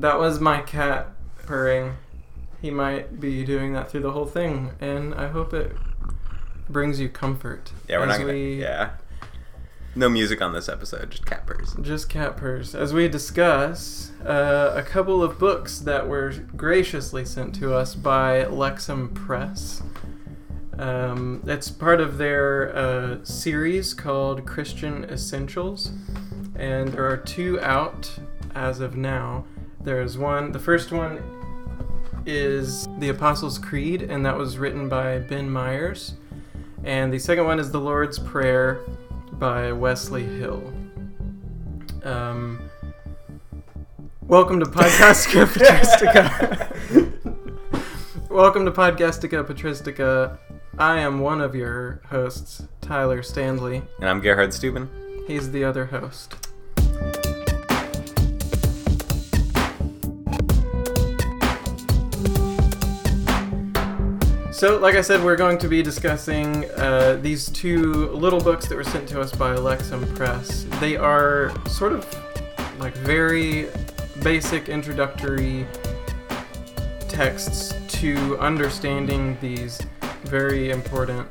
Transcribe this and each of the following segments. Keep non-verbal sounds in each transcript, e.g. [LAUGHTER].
That was my cat purring. He might be doing that through the whole thing, and I hope it brings you comfort. Yeah, we're not gonna. we- Yeah. No music on this episode, just cat purrs. Just cat purrs. As we discuss uh, a couple of books that were graciously sent to us by Lexham Press. Um, it's part of their uh, series called Christian Essentials, and there are two out as of now. There's one, the first one is The Apostles' Creed, and that was written by Ben Myers. And the second one is The Lord's Prayer by Wesley Hill. Um, welcome to Podcastica [LAUGHS] Patristica. welcome to Podcastica Patristica. I am one of your hosts, Tyler Stanley. And I'm Gerhard Steuben. He's the other host. So, like I said, we're going to be discussing uh, these two little books that were sent to us by Lexham Press. They are sort of like very basic introductory texts to understanding these very important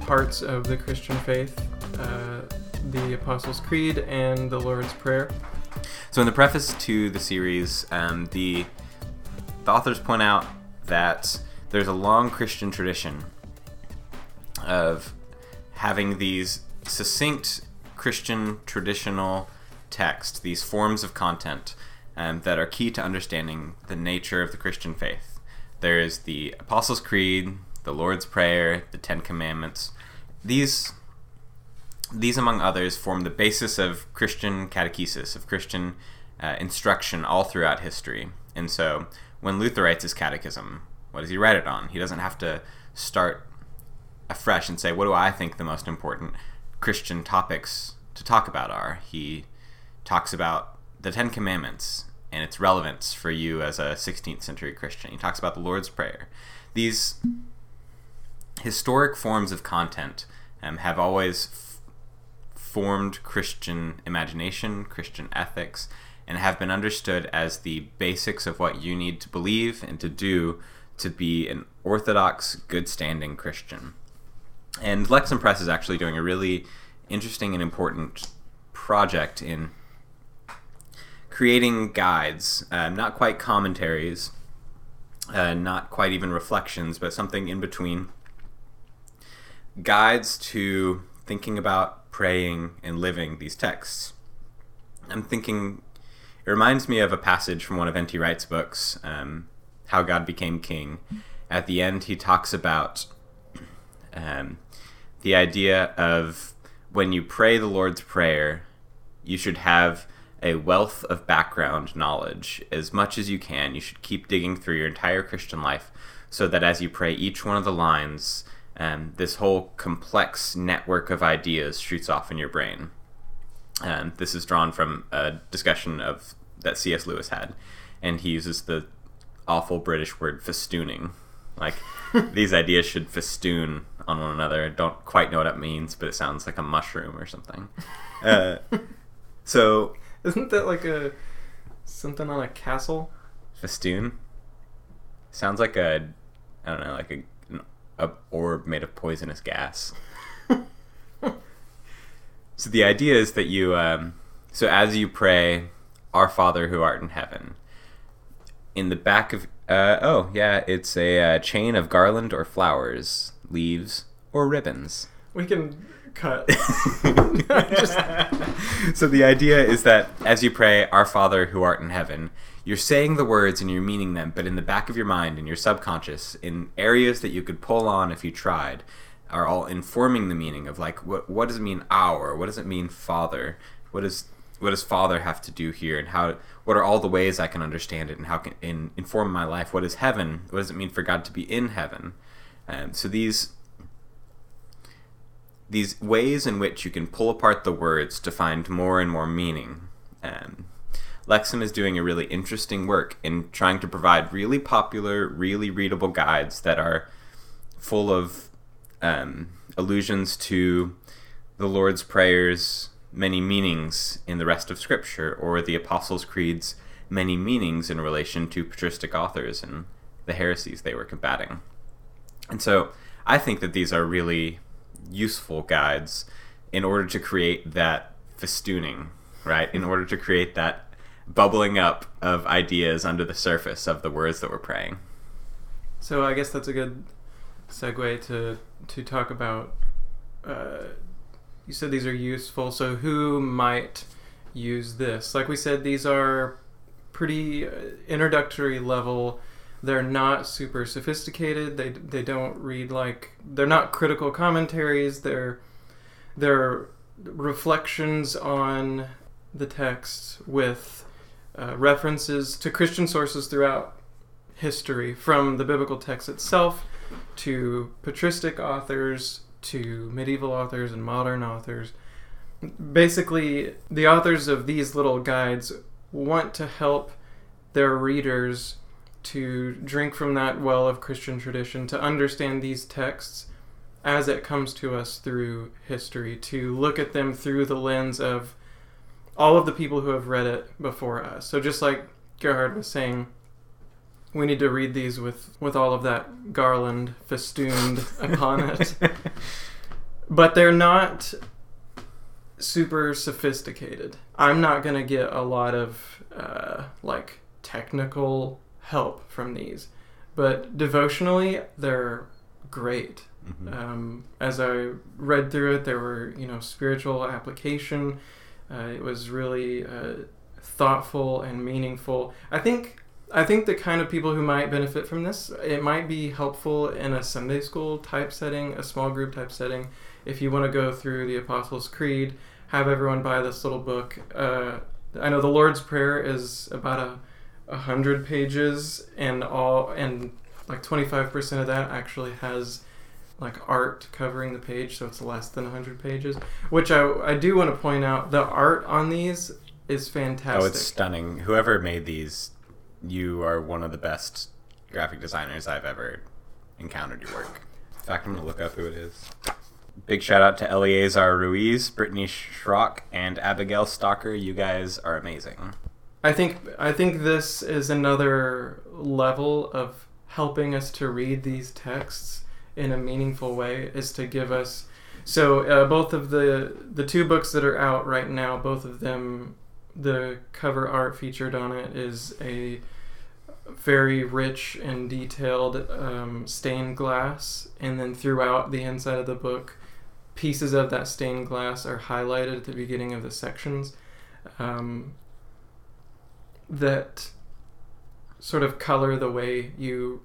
parts of the Christian faith uh, the Apostles' Creed and the Lord's Prayer. So, in the preface to the series, um, the, the authors point out that there's a long Christian tradition of having these succinct Christian traditional texts, these forms of content um, that are key to understanding the nature of the Christian faith. There is the Apostles' Creed, the Lord's Prayer, the Ten Commandments. These these, among others, form the basis of Christian catechesis, of Christian uh, instruction all throughout history. And so, when Luther writes his catechism, what does he write it on? He doesn't have to start afresh and say, what do I think the most important Christian topics to talk about are? He talks about the Ten Commandments and its relevance for you as a 16th century Christian. He talks about the Lord's Prayer. These historic forms of content um, have always f- formed Christian imagination, Christian ethics, and have been understood as the basics of what you need to believe and to do to be an orthodox, good standing Christian. And Lexham Press is actually doing a really interesting and important project in creating guides, uh, not quite commentaries, uh, not quite even reflections, but something in between. Guides to thinking about praying and living these texts. I'm thinking, it reminds me of a passage from one of N.T. Wright's books, um, How God Became King. At the end, he talks about um, the idea of when you pray the Lord's Prayer, you should have a wealth of background knowledge as much as you can. You should keep digging through your entire Christian life so that as you pray each one of the lines, um, this whole complex network of ideas shoots off in your brain. Um, this is drawn from a discussion of that C.S. Lewis had, and he uses the awful British word festooning. Like [LAUGHS] these ideas should festoon on one another. I don't quite know what it means, but it sounds like a mushroom or something. Uh, [LAUGHS] so Isn't that like a something on a castle? festoon sounds like a I don't know, like a an a orb made of poisonous gas. [LAUGHS] so the idea is that you um, so as you pray, Our Father who art in heaven, in the back of uh, oh yeah, it's a uh, chain of garland or flowers, leaves or ribbons. We can cut. [LAUGHS] [LAUGHS] so the idea is that as you pray, Our Father who art in heaven, you're saying the words and you're meaning them, but in the back of your mind, in your subconscious, in areas that you could pull on if you tried, are all informing the meaning of like what what does it mean our? What does it mean Father? What does what does Father have to do here? And how what are all the ways I can understand it and how can in, inform my life? What is heaven? What does it mean for God to be in heaven? Um, so these these ways in which you can pull apart the words to find more and more meaning. Um, Lexham is doing a really interesting work in trying to provide really popular, really readable guides that are full of um, allusions to the Lord's prayers, many meanings in the rest of Scripture, or the Apostles' Creed's many meanings in relation to patristic authors and the heresies they were combating. And so I think that these are really useful guides in order to create that festooning, right? In order to create that bubbling up of ideas under the surface of the words that we're praying. So I guess that's a good segue to to talk about. Uh, you said these are useful. So who might use this? Like we said, these are pretty uh, introductory level. They're not super sophisticated. They they don't read like they're not critical commentaries. They're they're reflections on the text with uh, references to Christian sources throughout history, from the biblical text itself to patristic authors to medieval authors and modern authors. Basically, the authors of these little guides want to help their readers to drink from that well of Christian tradition, to understand these texts as it comes to us through history, to look at them through the lens of all of the people who have read it before us. So just like Gerhard was saying, we need to read these with, with all of that garland festooned upon it. [LAUGHS] But they're not super sophisticated. I'm not going to get a lot of uh, like technical help from these, but devotionally, they're great. Mm-hmm. Um, as I read through it, there were you know spiritual application. Uh, it was really uh, thoughtful and meaningful. I think I think the kind of people who might benefit from this, it might be helpful in a Sunday school type setting, a small group type setting. If you want to go through the Apostles' Creed, have everyone buy this little book. Uh, I know the Lord's Prayer is about a, a hundred pages, and all and like twenty five percent of that actually has like art covering the page, so it's less than 100 pages. Which I, I do want to point out the art on these is fantastic. Oh, it's stunning. Whoever made these, you are one of the best graphic designers I've ever encountered your work. In fact, I'm going to look up who it is. Big shout out to Eleazar Ruiz, Brittany Schrock, and Abigail Stalker. You guys are amazing. I think I think this is another level of helping us to read these texts in a meaningful way is to give us so uh, both of the the two books that are out right now both of them the cover art featured on it is a very rich and detailed um, stained glass and then throughout the inside of the book pieces of that stained glass are highlighted at the beginning of the sections um, that sort of color the way you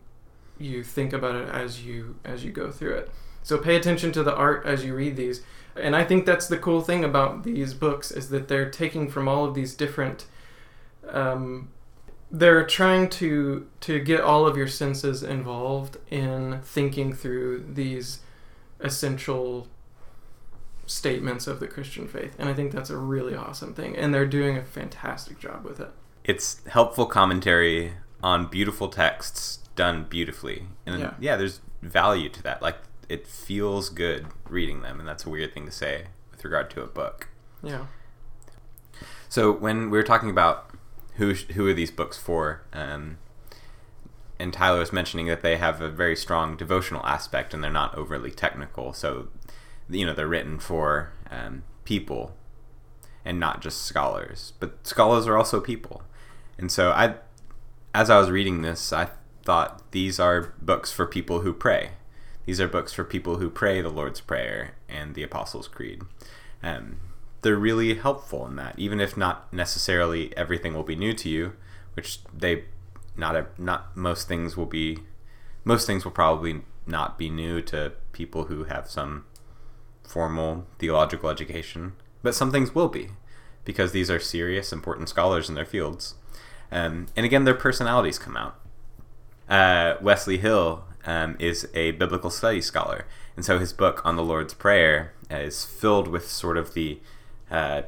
you think about it as you as you go through it. So pay attention to the art as you read these. And I think that's the cool thing about these books is that they're taking from all of these different um, they're trying to to get all of your senses involved in thinking through these essential statements of the Christian faith. And I think that's a really awesome thing. And they're doing a fantastic job with it. It's helpful commentary on beautiful texts done beautifully. And yeah. yeah, there's value to that. Like it feels good reading them, and that's a weird thing to say with regard to a book. Yeah. So when we were talking about who who are these books for, um, and Tyler was mentioning that they have a very strong devotional aspect and they're not overly technical. So, you know, they're written for um, people and not just scholars. But scholars are also people. And so I, as I was reading this, I thought these are books for people who pray. These are books for people who pray the Lord's Prayer and the Apostles' Creed. Um, they're really helpful in that, even if not necessarily everything will be new to you, which they not not most things will be. Most things will probably not be new to people who have some formal theological education, but some things will be, because these are serious, important scholars in their fields. Um, and again, their personalities come out uh, Wesley Hill um, is a biblical study scholar, and so his book on the Lord's Prayer is filled with sort of the uh,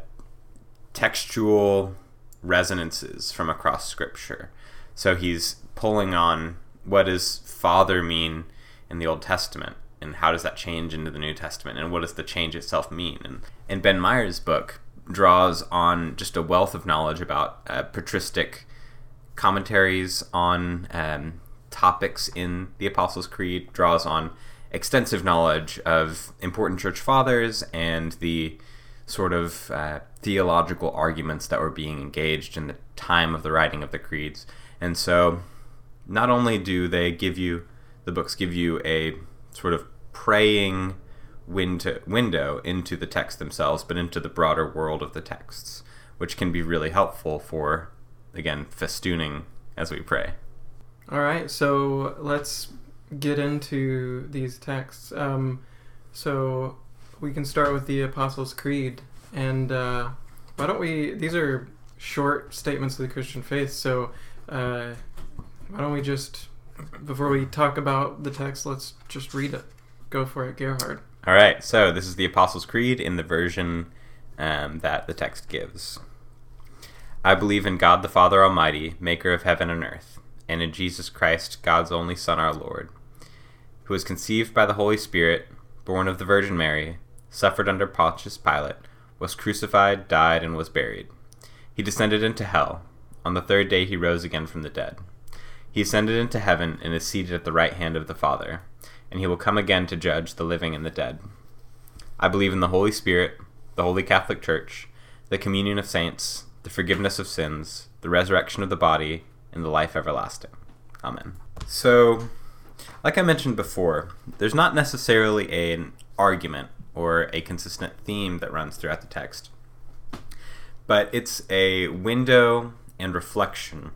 textual resonances from across Scripture. So he's pulling on what does Father mean in the Old Testament, and how does that change into the New Testament, and what does the change itself mean? And, and Ben Myers' book draws on just a wealth of knowledge about uh, patristic commentaries on um, topics in the Apostles' Creed, draws on extensive knowledge of important church fathers and the sort of uh, theological arguments that were being engaged in the time of the writing of the creeds. And so, not only do they give you, the books give you a sort of praying window, window into the text themselves, but into the broader world of the texts, which can be really helpful for, again, festooning as we pray. All right, so let's get into these texts. Um, so we can start with the Apostles' Creed, and uh, why don't we? These are short statements of the Christian faith, so uh, why don't we just, before we talk about the text, let's just read it. Go for it, Gerhard. All right, so this is the Apostles' Creed in the version um, that the text gives. I believe in God the Father Almighty, maker of heaven and earth, and in Jesus Christ, God's only Son, our Lord, who was conceived by the Holy Spirit, born of the Virgin Mary, suffered under Pontius Pilate, was crucified, died, and was buried. He descended into hell. On the third day he rose again from the dead. He ascended into heaven and is seated at the right hand of the Father and he will come again to judge the living and the dead. I believe in the Holy Spirit, the Holy Catholic Church, the communion of saints, the forgiveness of sins, the resurrection of the body, and the life everlasting. Amen. So, like I mentioned before, there's not necessarily an argument or a consistent theme that runs throughout the text, but it's a window and reflection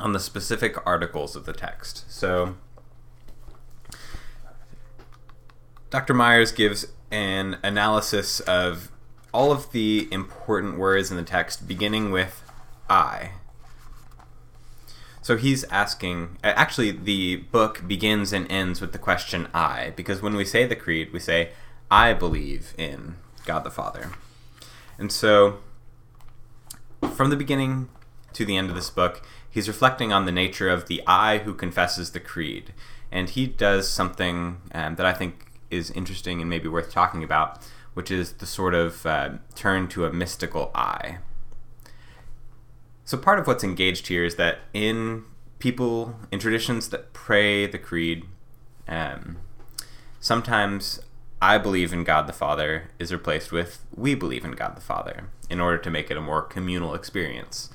on the specific articles of the text. So, Dr. Myers gives an analysis of all of the important words in the text, beginning with I. So he's asking, actually, the book begins and ends with the question I, because when we say the creed, we say, I believe in God the Father. And so, from the beginning to the end of this book, he's reflecting on the nature of the I who confesses the creed. And he does something um, that I think is interesting and maybe worth talking about, which is the sort of uh, turn to a mystical I. So, part of what's engaged here is that in people, in traditions that pray the creed, um, sometimes I believe in God the Father is replaced with we believe in God the Father in order to make it a more communal experience.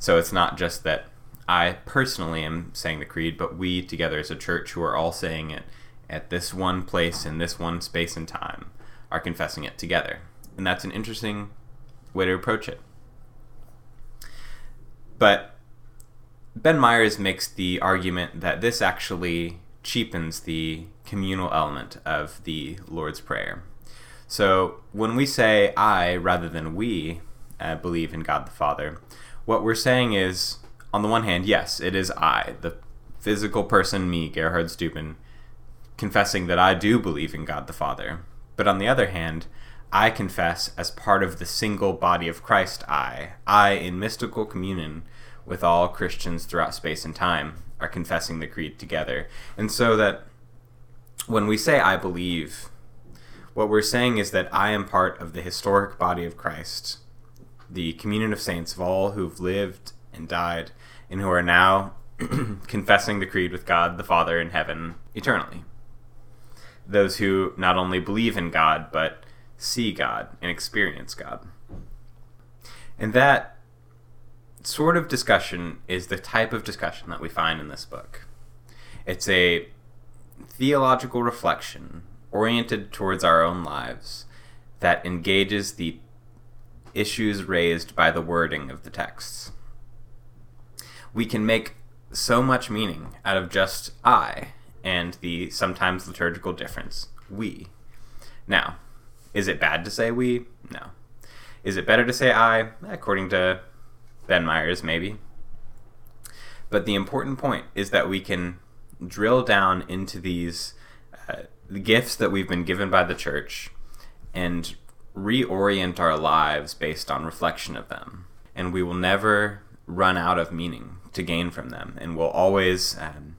So, it's not just that I personally am saying the creed, but we together as a church who are all saying it at this one place in this one space and time are confessing it together. And that's an interesting way to approach it. But Ben Myers makes the argument that this actually cheapens the communal element of the Lord's Prayer. So when we say I rather than we uh, believe in God the Father, what we're saying is, on the one hand, yes, it is I, the physical person, me, Gerhard Steuben, confessing that I do believe in God the Father. But on the other hand, I confess as part of the single body of Christ, I, I in mystical communion with all Christians throughout space and time, are confessing the creed together. And so that when we say I believe, what we're saying is that I am part of the historic body of Christ, the communion of saints of all who've lived and died, and who are now [CLEARS THROAT] confessing the creed with God the Father in heaven eternally those who not only believe in God, but see God and experience God. And that sort of discussion is the type of discussion that we find in this book. It's a theological reflection oriented towards our own lives that engages the issues raised by the wording of the texts. We can make so much meaning out of just I and the sometimes liturgical difference, we. Now, is it bad to say we? No. Is it better to say I? According to Ben Myers, maybe. But the important point is that we can drill down into these uh, gifts that we've been given by the church and reorient our lives based on reflection of them. And we will never run out of meaning to gain from them, and we'll always um,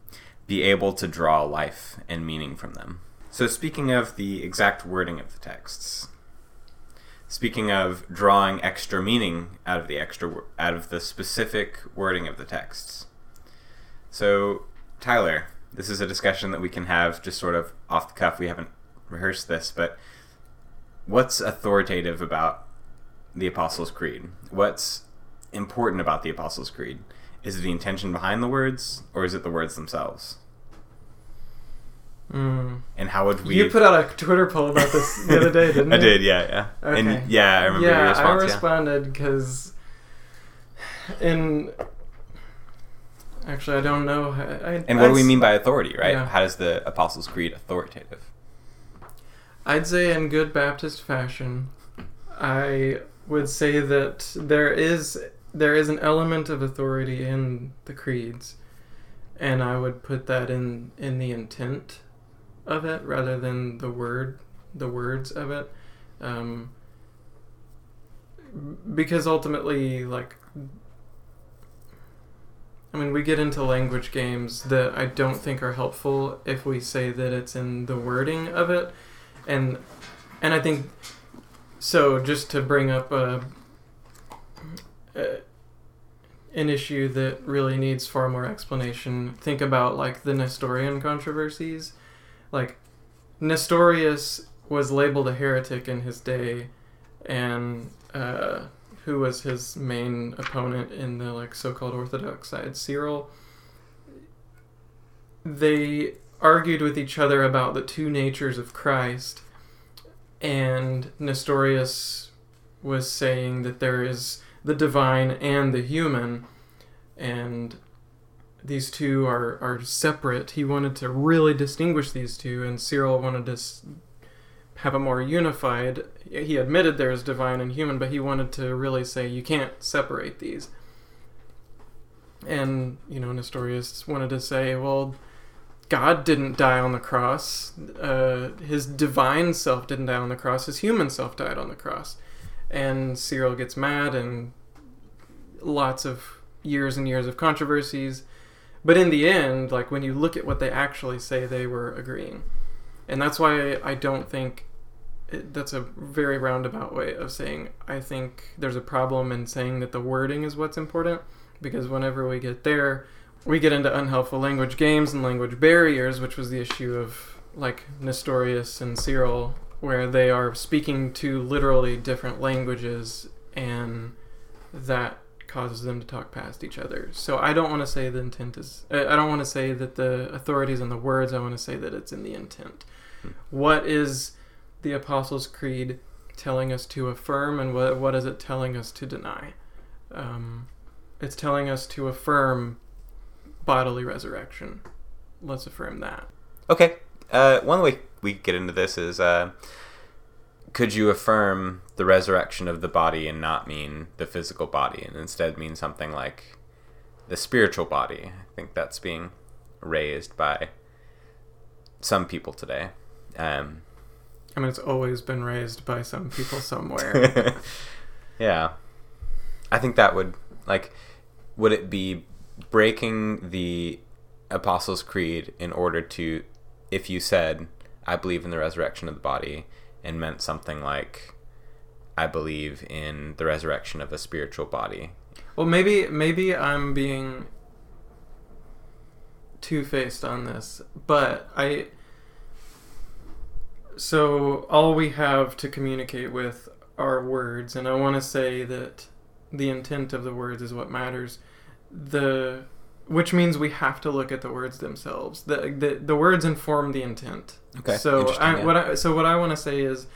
be able to draw life and meaning from them. So, speaking of the exact wording of the texts, speaking of drawing extra meaning out of the extra out of the specific wording of the texts. So, Tyler, this is a discussion that we can have just sort of off the cuff. We haven't rehearsed this, but what's authoritative about the Apostles' Creed? What's important about the Apostles' Creed? Is it the intention behind the words, or is it the words themselves? Mm. And how would we? You put out a Twitter poll about this the other day, [LAUGHS] didn't you? I did, yeah, yeah. Okay. And yeah, I remember your yeah, response. I responded because in actually I don't know. I, I, And what do we mean by authority, right? Yeah. How does the Apostles' Creed authoritative? I'd say in good Baptist fashion, I would say that there is there is an element of authority in the creeds, and I would put that in in the intent of it rather than the word the words of it, um, because ultimately, like. I mean, we get into language games that I don't think are helpful if we say that it's in the wording of it and and I think so. Just to bring up a, a an issue that really needs far more explanation. Think about like the Nestorian controversies. Like Nestorius was labeled a heretic in his day, and uh, who was his main opponent in the like so-called Orthodox side, Cyril. They argued with each other about the two natures of Christ, and Nestorius was saying that there is the divine and the human, and these two are, are separate. He wanted to really distinguish these two, and Cyril wanted to have a more unified. He admitted there is divine and human, but he wanted to really say you can't separate these. And, you know, Nestorius wanted to say, well, God didn't die on the cross. Uh, his divine self didn't die on the cross. His human self died on the cross. And Cyril gets mad, and lots of years and years of controversies. But in the end, like when you look at what they actually say, they were agreeing. And that's why I don't think it, that's a very roundabout way of saying I think there's a problem in saying that the wording is what's important. Because whenever we get there, we get into unhelpful language games and language barriers, which was the issue of like Nestorius and Cyril, where they are speaking to literally different languages, and that causes them to talk past each other. So I don't want to say the intent is. I don't want to say that the authority is in the words. I want to say that it's in the intent. What is the Apostles' Creed telling us to affirm, and what what is it telling us to deny? Um, it's telling us to affirm bodily resurrection. Let's affirm that. Okay. Uh, one way we get into this is uh, could you affirm the resurrection of the body and not mean the physical body and instead mean something like the spiritual body? I think that's being raised by some people today. Um, I mean, it's always been raised by some people somewhere. [LAUGHS] yeah. I think that would like would it be breaking the Apostles' Creed in order to if you said I believe in the resurrection of the body and meant something like I believe in the resurrection of a spiritual body. well, maybe maybe I'm being two faced on this, but I. So all we have to communicate with are words, and I want to say that the intent of the words is what matters. The which means we have to look at the words themselves. The the, the words inform the intent. Okay. So I, yeah. what I so what I want to say is,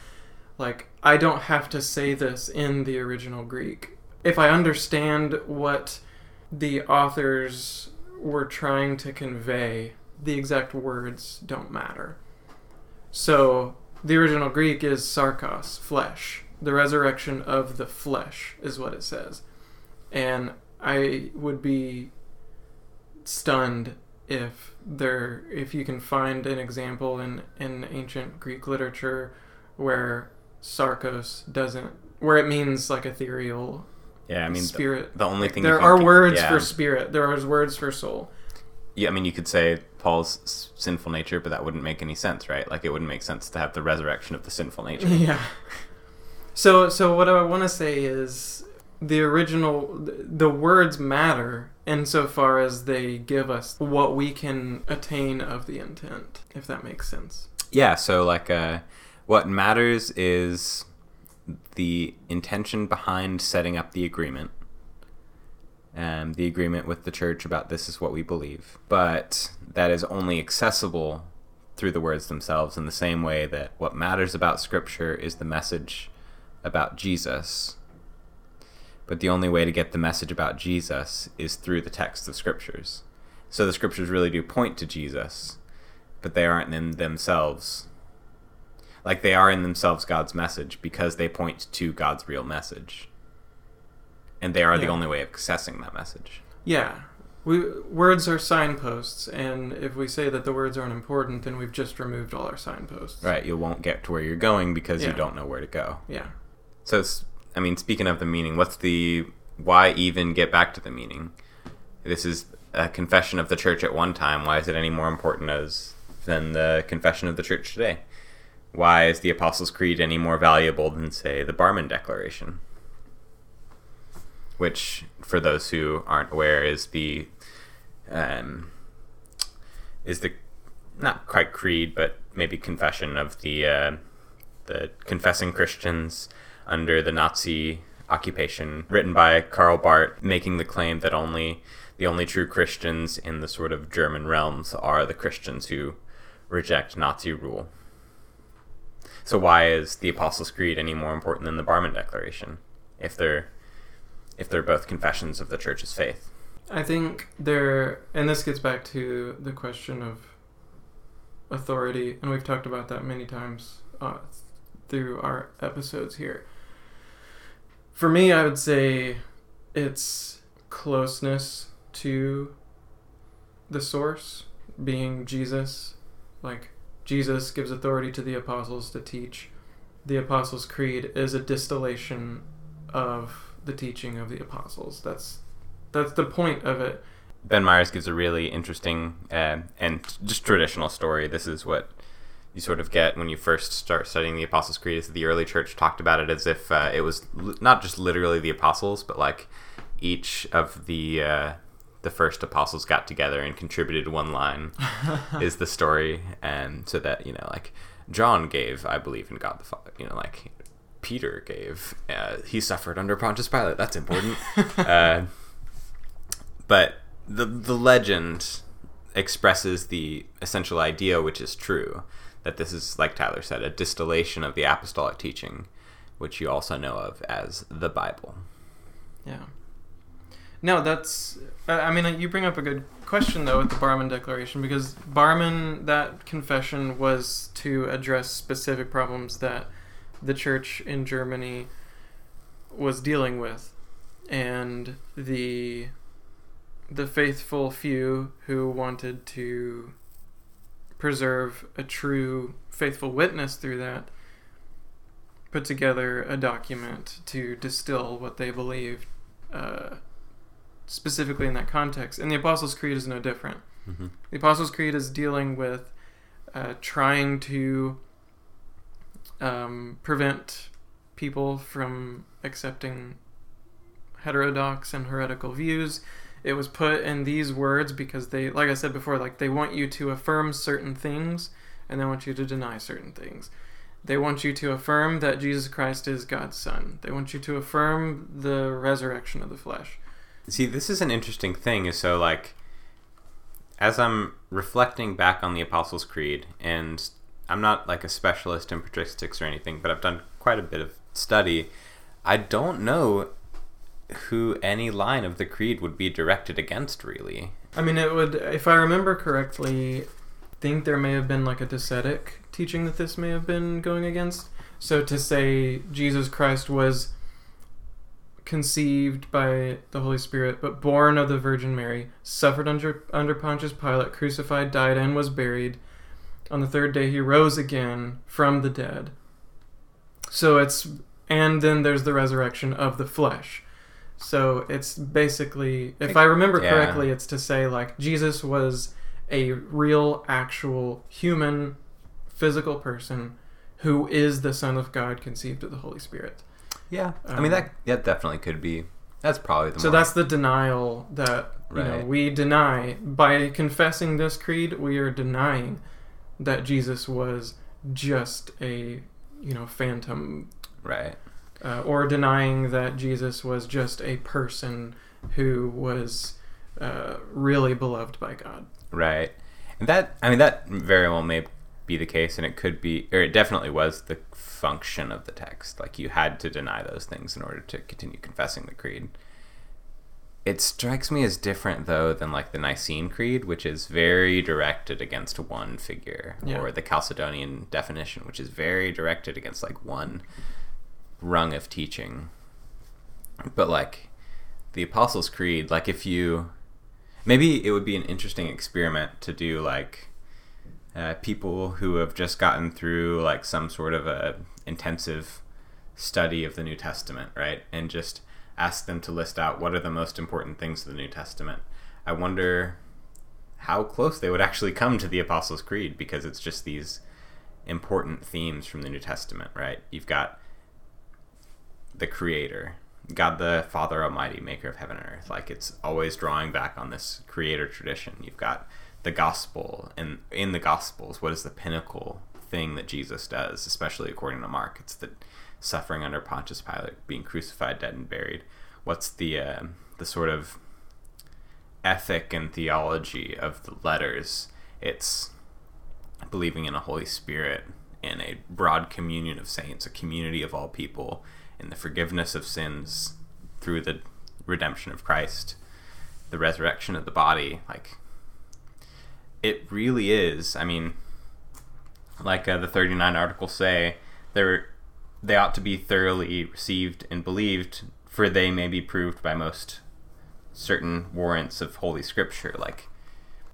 like I don't have to say this in the original Greek. If I understand what the authors were trying to convey, the exact words don't matter. So the original Greek is sarkos, flesh. The resurrection of the flesh is what it says. And I would be stunned if there if you can find an example in in ancient Greek literature where sarkos doesn't where it means like ethereal Yeah, I mean spirit. the only thing there are keep- words yeah. for spirit. There are words for soul. Yeah, I mean you could say Paul's sinful nature, but that wouldn't make any sense, right? Like it wouldn't make sense to have the resurrection of the sinful nature. [LAUGHS] yeah. So, so what I want to say is the original, the words matter insofar as they give us what we can attain of the intent, if that makes sense. Yeah, so like uh, what matters is the intention behind setting up the agreement. Um, the agreement with the church about this is what we believe. But that is only accessible through the words themselves in the same way that what matters about Scripture is the message about Jesus. But the only way to get the message about Jesus is through the text of Scriptures. So the Scriptures really do point to Jesus, but they aren't in themselves. Like they are in themselves God's message because they point to God's real message. And they are the only way of accessing that message. Yeah. We, words are signposts, and if we say that the words aren't important, then we've just removed all our signposts. Right, you won't get to where you're going because you don't know where to go. Yeah. So, it's, I mean, speaking of the meaning, what's the why even get back to the meaning? This is a confession of the church at one time. Why is it any more important as than the confession of the church today? Why is the Apostles' Creed any more valuable than, say, the Barmen Declaration? Which, for those who aren't aware, is the um, is the not quite creed, but maybe confession of the uh, the confessing Christians under the Nazi occupation, written by Karl Barth, making the claim that only the only true Christians in the sort of German realms are the Christians who reject Nazi rule. So why is the Apostles' Creed any more important than the Barmen Declaration, if they're if they're both confessions of the Church's faith? I think there, and this gets back to the question of authority, and we've talked about that many times uh, through our episodes here. For me, I would say it's closeness to the source, being Jesus. Like, Jesus gives authority to the apostles to teach. The Apostles' Creed is a distillation of the teaching of the apostles. That's that's the point of it. Ben Myers gives a really interesting uh, and just traditional story. This is what you sort of get when you first start studying the Apostles' Creed. Is that the early church talked about it as if uh, it was li- not just literally the apostles, but like each of the uh, the first apostles got together and contributed one line. [LAUGHS] is the story, and so that you know, like John gave, I believe in God the Father. You know, like Peter gave, uh, he suffered under Pontius Pilate. That's important. [LAUGHS] uh, but the the legend expresses the essential idea, which is true, that this is, like Tyler said, a distillation of the apostolic teaching, which you also know of as the Bible. Yeah. No, that's. I mean, you bring up a good question though with the Barmen Declaration because Barmen that confession was to address specific problems that the church in Germany was dealing with, and the the faithful few who wanted to preserve a true faithful witness through that put together a document to distill what they believed uh, specifically in that context. And the Apostles' Creed is no different. Mm-hmm. The Apostles' Creed is dealing with uh, trying to um, prevent people from accepting heterodox and heretical views. It was put in these words because they, like I said before, like they want you to affirm certain things and they want you to deny certain things. They want you to affirm that Jesus Christ is God's Son. They want you to affirm the resurrection of the flesh. See, this is an interesting thing. Is so like, as I'm reflecting back on the Apostles' Creed, and I'm not like a specialist in patristics or anything, but I've done quite a bit of study. I don't know who any line of the creed would be directed against, really. I mean, it would, if I remember correctly, think there may have been like a docetic teaching that this may have been going against. So to say Jesus Christ was conceived by the Holy Spirit, but born of the Virgin Mary, suffered under under Pontius Pilate, crucified, died, and was buried. On the third day, he rose again from the dead. So it's and then there's the resurrection of the flesh. So it's basically, if I remember Yeah. correctly, it's to say like Jesus was a real, actual human, physical person who is the Son of God conceived of the Holy Spirit. Yeah, I mean um, that that definitely could be. That's probably the So that's the denial that you know we deny by confessing this creed. We are denying that Jesus was just a you know phantom, right. Uh, or denying that Jesus was just a person who was uh, really beloved by God. Right. And that, I mean, that very well may be the case, and it could be, or it definitely was the function of the text. Like, you had to deny those things in order to continue confessing the creed. It strikes me as different, though, than like the Nicene Creed, which is very directed against one figure, Yeah. or the Chalcedonian definition, which is very directed against like one rung of teaching. But like the Apostles' Creed, like if you maybe it would be an interesting experiment to do like uh, people who have just gotten through like some sort of a intensive study of the New Testament, right? And just ask them to list out what are the most important things of the New Testament. I wonder how close they would actually come to the Apostles' Creed because it's just these important themes from the New Testament, right? You've got the Creator, God the Father Almighty, maker of heaven and earth. Like it's always drawing back on this creator tradition. You've got the gospel, and in the gospels, what is the pinnacle thing that Jesus does, especially according to Mark? It's the suffering under Pontius Pilate, being crucified, dead, and buried. What's the uh, the sort of ethic and theology of the letters? It's believing in a Holy Spirit, in a broad communion of saints, a community of all people, in the forgiveness of sins through the redemption of Christ, the resurrection of the body. Like, it really is. I mean, like uh, the 39 articles say, they're, they ought to be thoroughly received and believed, for they may be proved by most certain warrants of Holy Scripture. Like,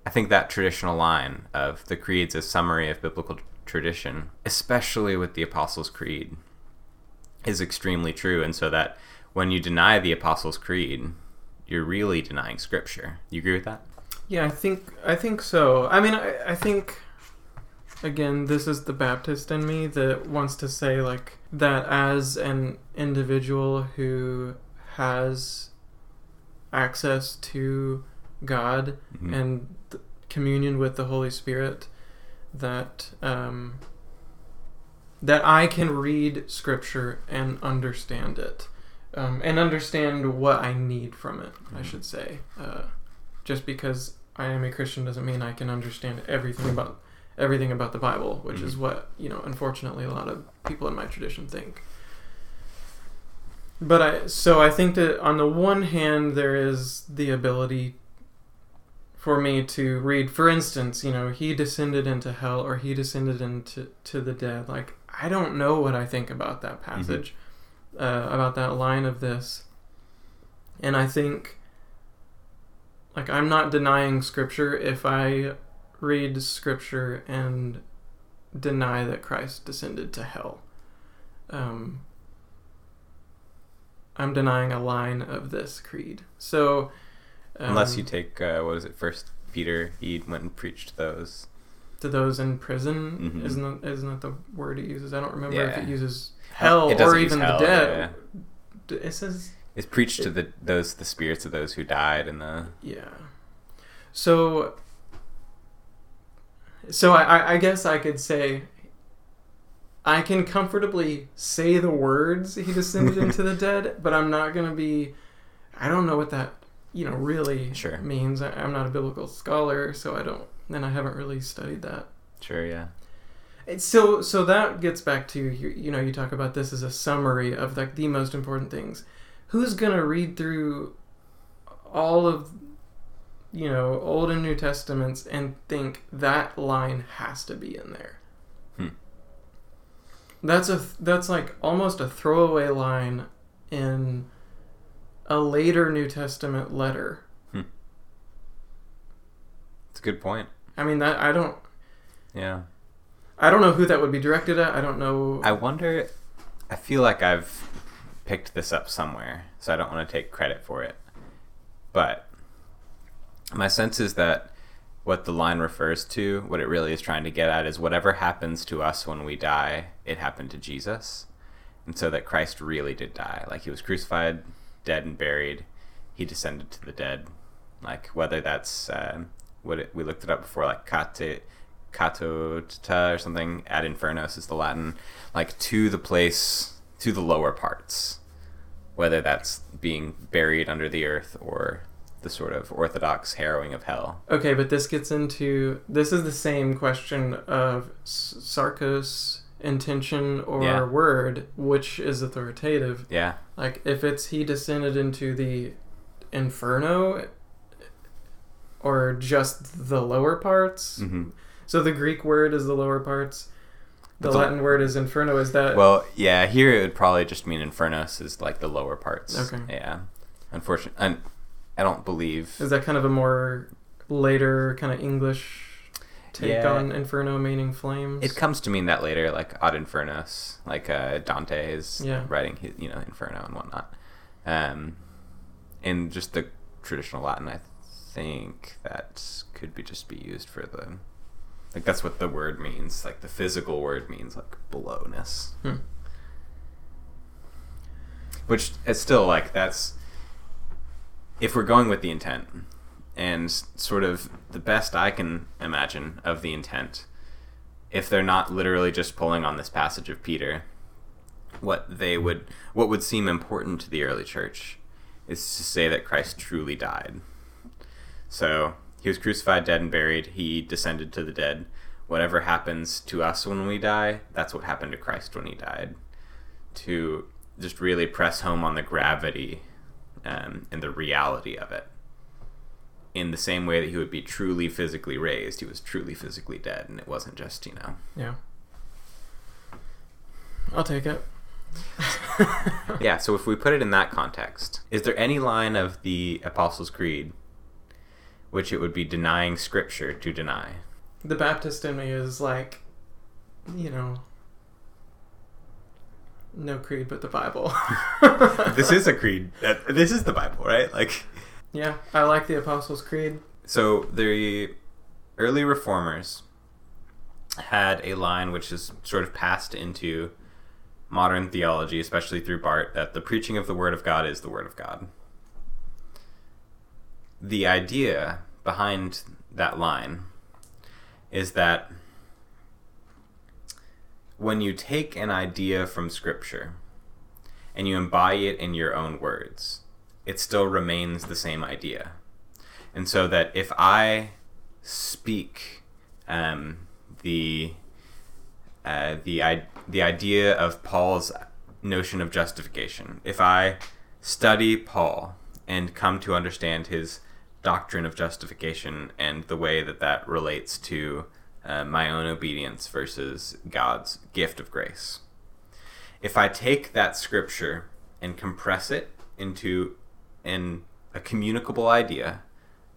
I think that traditional line of the creed's a summary of biblical tradition, especially with the Apostles' Creed, is extremely true. And so that when you deny the Apostles' Creed, you're really denying Scripture. You agree with that? Yeah, I think I think so. I mean, I, I think again, this is the Baptist in me that wants to say like that as an individual who has access to God Mhm. and th- communion with the Holy Spirit, that um, that I can read Scripture and understand it, um, and understand what I need from it. I Mhm. should say. Uh, just because I am a Christian doesn't mean I can understand everything about everything about the Bible, which is Mhm. what you know. Unfortunately, a lot of people in my tradition think. But I so I think that on the one hand there is the ability for me to read for instance, you know, he descended into hell or he descended into to the dead. Like I don't know what I think about that passage. Uh, about that line of this. And I think like I'm not denying scripture if I read scripture and deny that Christ descended to hell. Um, I'm denying a line of this creed. So, um, Unless you take, uh, what was it, First Peter, he went and preached those. To those in prison, Mhm. isn't that, isn't that the word it uses? I don't remember if it uses hell It or even hell, the dead. D- It says It's preached to the those the spirits of those who died in the Yeah. So. So I, I- guess I could say. I can comfortably say the words "He descended into the [LAUGHS] dead," but I'm not gonna be. I don't know what that you know really Sure. means. I, I'm not a biblical scholar, so I don't. And I haven't really studied that. sure, yeah, It's so so that gets back to you, you know you talk about this as a summary of like the most important things. Who's gonna read through all of you know Old and New Testaments and think that line has to be in there? Hmm. That's a that's like almost a throwaway line in a later New Testament letter. it's a good point. I mean that I don't Yeah, I don't know who that would be directed at. I don't know. I wonder. I feel like I've picked this up somewhere, so I don't want to take credit for it. But my sense is that what the line refers to, what it really is trying to get at, is whatever happens to us when we die, it happened to Jesus. and so that Christ really did die. Like he was crucified, dead, and buried. He descended to the dead. Like whether that's uh, what it, we looked it up before, like kate, katota or something. Ad infernos is the Latin, like to the place, to the lower parts. Whether that's being buried under the earth or the sort of orthodox harrowing of hell. Okay, but this gets into this is the same question of sarcos intention or Yeah. word, which is authoritative. Yeah. Like if it's he descended into the inferno or just the lower parts. hmm So the Greek word is the lower parts. The Latin word is inferno. Is that Well, yeah, here it would probably just mean infernos is like the lower parts. Okay. Yeah. Unfortunately, and I don't believe. is that kind of a more later kind of English take Yeah. on inferno meaning flames? It comes to mean that later, like ad infernos, like uh, Dante is Yeah. writing, his, you know, Inferno and whatnot. Um, in just the traditional Latin, I think that could be just be used for the, like that's what the word means. Like the physical word means like belowness, Hmm. which is still like that's if we're going with the intent and sort of the best I can imagine of the intent if they're not literally just pulling on this passage of Peter, what they would what would seem important to the early church is to say that Christ truly died. So he was crucified, dead, and buried. He descended to the dead. Whatever happens to us when we die, that's what happened to Christ when he died. To just really press home on the gravity um, and the reality of it in the same way that he would be truly physically raised, he was truly physically dead, and it wasn't just, you know. yeah. I'll take it. [LAUGHS] Yeah, so if we put it in that context, is there any line of the Apostles' Creed which it would be denying Scripture to deny? The Baptist in me is like, you know, no creed but the Bible. [LAUGHS] this is a creed. This is the Bible, right? Like, yeah, I like the Apostles' Creed. so the early reformers had a line which is sort of passed into modern theology, especially through Barth, that the preaching of the Word of God is the Word of God. The idea behind that line is that when you take an idea from Scripture and you embody it in your own words, it still remains the same idea. And so that if I speak um, the uh, the the idea of Paul's notion of justification, if I study Paul and come to understand his doctrine of justification and the way that that relates to uh, my own obedience versus God's gift of grace, if I take that scripture and compress it into an, a communicable idea,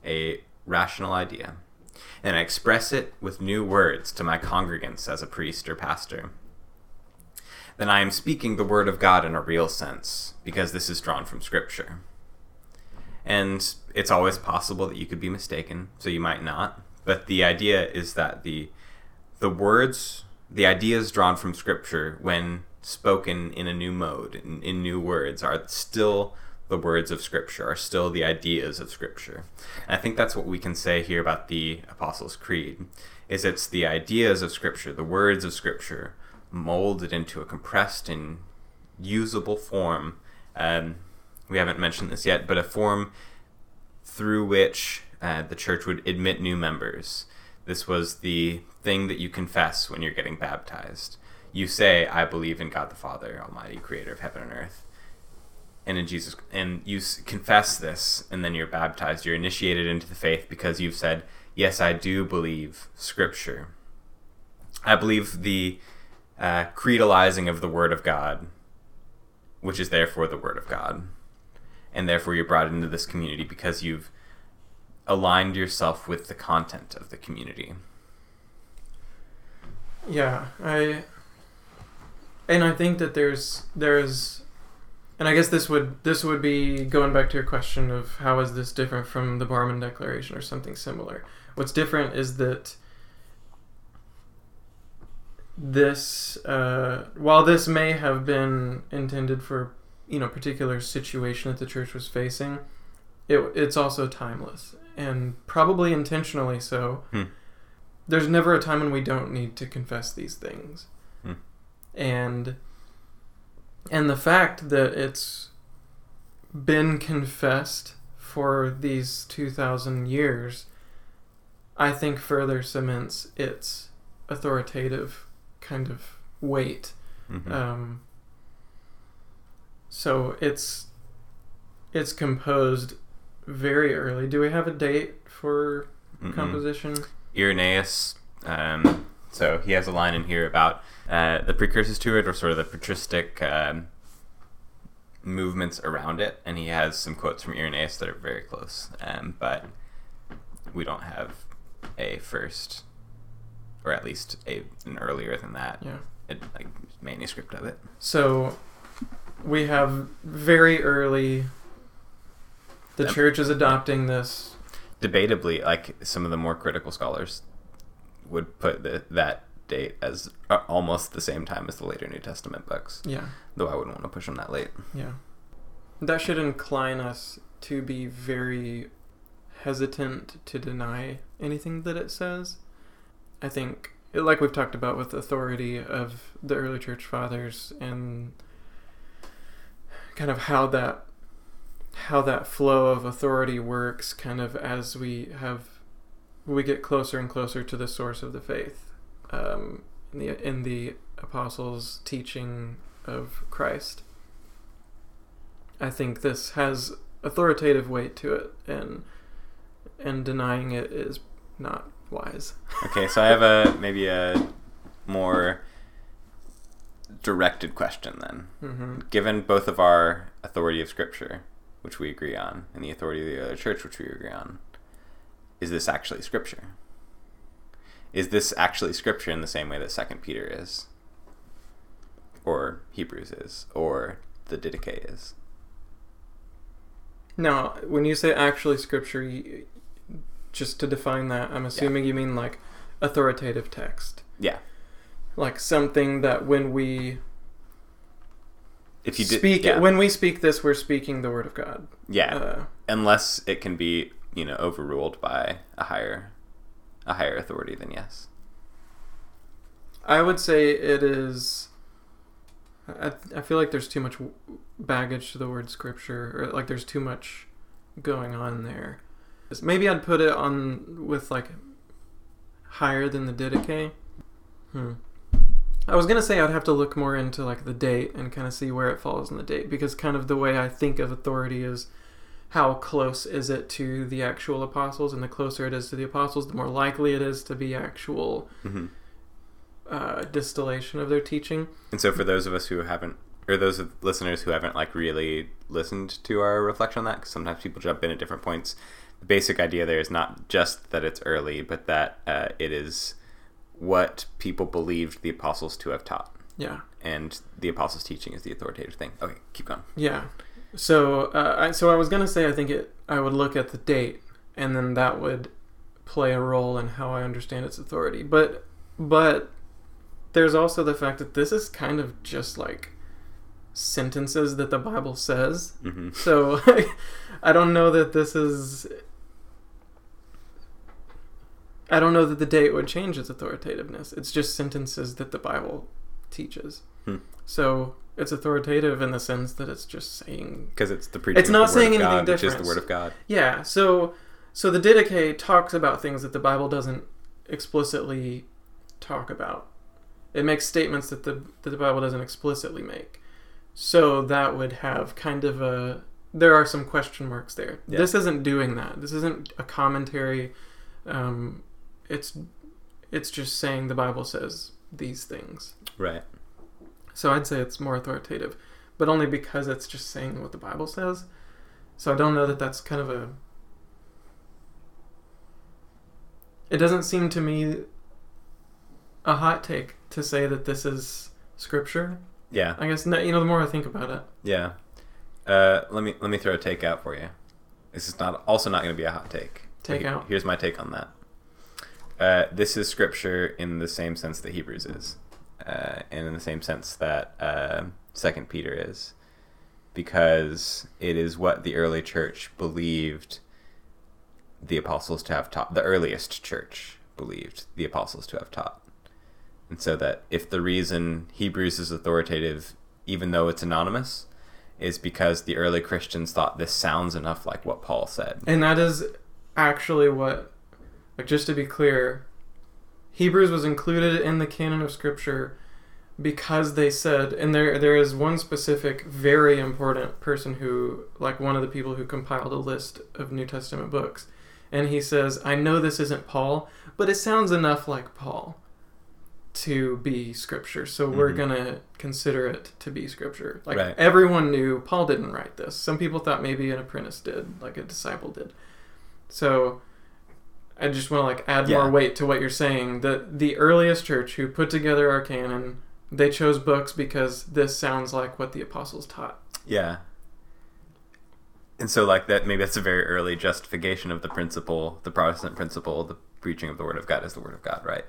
a rational idea, and I express it with new words to my congregants as a priest or pastor, then I am speaking the word of God in a real sense, because this is drawn from Scripture. And it's always possible that you could be mistaken, so you might not. But the idea is that the the words, the ideas drawn from Scripture, when spoken in a new mode, in, in new words, are still the words of Scripture, are still the ideas of Scripture. And I think that's what we can say here about the Apostles' Creed, is it's the ideas of Scripture, the words of Scripture, molded into a compressed and usable form. Um, we haven't mentioned this yet, but a form through which uh, the church would admit new members. This was the thing that you confess when you're getting baptized. You say, "I believe in God the Father, Almighty, Creator of heaven and earth." and in Jesus, and you confess this, and then you're baptized. You're initiated into the faith because you've said, "Yes, I do believe Scripture. I believe the uh, creedalizing of the Word of God, which is therefore the Word of God, and therefore you're brought into this community because you've aligned yourself with the content of the community." Yeah, I and I think that there's there's and I guess this would this would be going back to your question of how is this different from the Barmen Declaration or something similar. What's different is that this uh, while this may have been intended for you know particular situation that the church was facing, it, it's also timeless and probably intentionally so. Hmm. There's never a time when we don't need to confess these things, Hmm. and and the fact that it's been confessed for these two thousand years, I think further cements its authoritative kind of weight. Mhm. Um, so it's it's composed very early. Do we have a date for Mm-mm. composition? Irenaeus. Um, so he has a line in here about uh, the precursors to it, or sort of the patristic um, movements around it, and he has some quotes from Irenaeus that are very close. Um, but we don't have a first, or at least a an earlier than that, Yeah. like manuscript of it. So we have very early. The Yep. church is adopting this. Debatably, like some of the more critical scholars would put the, that date as uh, almost the same time as the later New Testament books. Yeah, Though I wouldn't want to push them that late. yeah. That should incline us to be very hesitant to deny anything that it says. I think, like we've talked about with authority of the early church fathers and kind of how that how that flow of authority works kind of as we have we get closer and closer to the source of the faith um, in the in the apostles' teaching of Christ. I think this has authoritative weight to it, and and denying it is not wise. Okay, so I have a maybe a more directed question then. hmm Given both of our authority of Scripture, which we agree on, and the authority of the other church, which we agree on, is this actually Scripture? Is this actually Scripture in the same way that Second Peter is, or Hebrews is, or the Didache is? Now, when you say actually scripture, you, just to define that, I'm assuming you mean like authoritative text, Yeah. Like something that when we If you did, speak yeah, when we speak this, we're speaking the word of God. yeah, Uh, unless it can be you know overruled by a higher a higher authority then yes I would say it is. I, I feel like there's too much baggage to the word scripture, or like there's too much going on there. Maybe I'd put it on with like higher than the Didache. Hmm. I was gonna say I'd have to look more into like the date and kind of see where it falls in the date because kind of the way I think of authority is how close is it to the actual apostles, and the closer it is to the apostles, the more likely it is to be actual hmm uh, distillation of their teaching. and so for those of us who haven't or those listeners who haven't like really listened to our reflection on that because sometimes people jump in at different points the basic idea there is not just that it's early but that uh, it is what people believed the apostles to have taught Yeah, and the apostles teaching is the authoritative thing okay keep going yeah. So, uh, I, so I was gonna say I think it. I would look at the date, and then that would play a role in how I understand its authority. But, but there's also the fact that this is kind of just like sentences that the Bible says. hmm So, [LAUGHS] I don't know that this is. I don't know that the date would change its authoritativeness. It's just sentences that the Bible teaches. Hmm. So it's authoritative in the sense that it's just saying, because it's the preaching It's not saying anything God, which is different. the word of God yeah. So so the Didache talks about things that the Bible doesn't explicitly talk about. It makes statements that the that the Bible doesn't explicitly make. So that would have kind of a there are some question marks there. Yeah. This isn't doing that. This isn't a commentary. Um, it's it's just saying the Bible says these things. right So I'd say it's more authoritative, but only because it's just saying what the Bible says. So I don't know that that's kind of a. It doesn't seem to me a hot take to say that this is scripture. yeah I guess no- you know the more I think about it. Yeah. Uh, let me let me throw a take out for you. This is not also not going to be a hot take. Take out. Here's my take on that. Uh, this is scripture in the same sense that Hebrews is. uh, and in the same sense that uh, Second Peter is, because it is what the early church believed the apostles to have taught. The earliest church believed the apostles to have taught, and so that if the reason Hebrews is authoritative, even though it's anonymous, is because the early Christians thought this sounds enough like what Paul said. And that is actually what, like, just to be clear, Hebrews was included in the canon of Scripture because they said, and there there is one specific, very important person who, like, one of the people who compiled a list of New Testament books, and he says, "I know this isn't Paul, but it sounds enough like Paul." to be scripture. So we're Mhm. going to consider it to be scripture. Like Right. everyone knew Paul didn't write this. Some people thought maybe an apprentice did, like a disciple did. So I just want to like add Yeah. more weight to what you're saying that the earliest church who put together our canon, they chose books because this sounds like what the apostles taught. Yeah. And so, like that, maybe that's a very early justification of the principle, the Protestant principle, the preaching of the Word of God is the Word of God, right?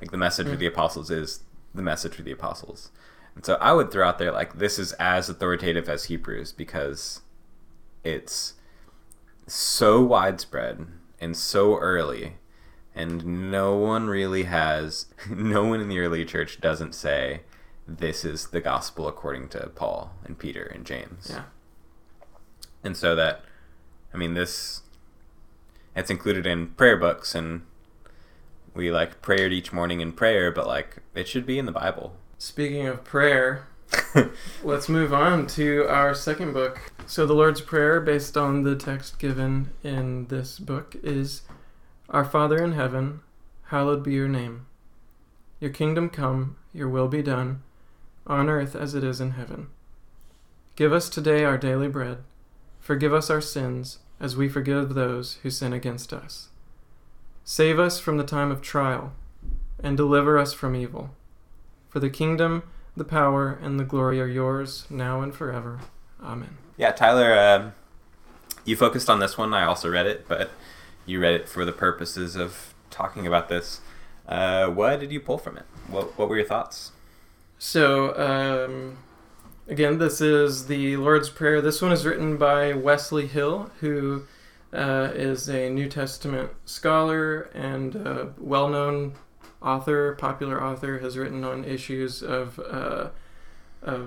Like the message of Mm. the apostles is the message of the apostles. And so, I would throw out there like this is as authoritative as Hebrews because it's so widespread and so early, and no one really has, [LAUGHS] no one in the early church doesn't say this is the gospel according to Paul and Peter and James. Yeah. And so that, I mean, this, it's included in prayer books, and we like prayed each morning in prayer, but like it should be in the Bible. Speaking of prayer, [LAUGHS] let's move on to our second book. So, the Lord's Prayer, based on the text given in this book, is Our Father in heaven, hallowed be your name. Your kingdom come, your will be done, on earth as it is in heaven. Give us today our daily bread. Forgive us our sins, as we forgive those who sin against us. Save us from the time of trial, and deliver us from evil. For the kingdom, the power, and the glory are yours, now and forever. Amen. Yeah, Tyler, uh, you focused on this one. I also read it, but you read it for the purposes of talking about this. Uh, what did you pull from it? What, what were your thoughts? So, um, again, this is the Lord's Prayer. This one is written by Wesley Hill, who uh, is a New Testament scholar and well known author, popular author, has written on issues of, uh, of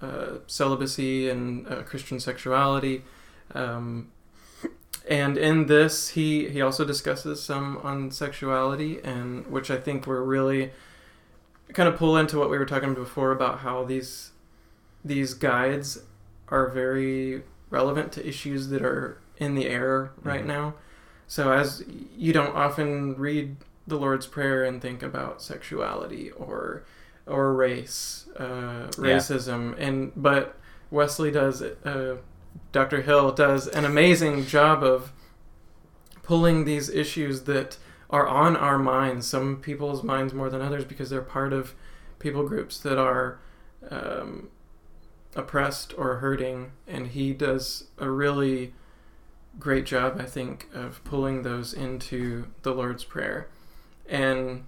uh, celibacy and uh, Christian sexuality. Um, and in this, he, he also discusses some on sexuality, and which I think were really kind of pull into what we were talking before about how these these guides are very relevant to issues that are in the air right Mhm. now. So as you don't often read the Lord's Prayer and think about sexuality or or race, uh, Yeah. racism, and but Wesley does, uh, Dr. Hill does an amazing job of pulling these issues that are on our minds, some people's minds more than others, because they're part of people groups that are um, oppressed or hurting. And he does a really great job, I think, of pulling those into the Lord's Prayer. And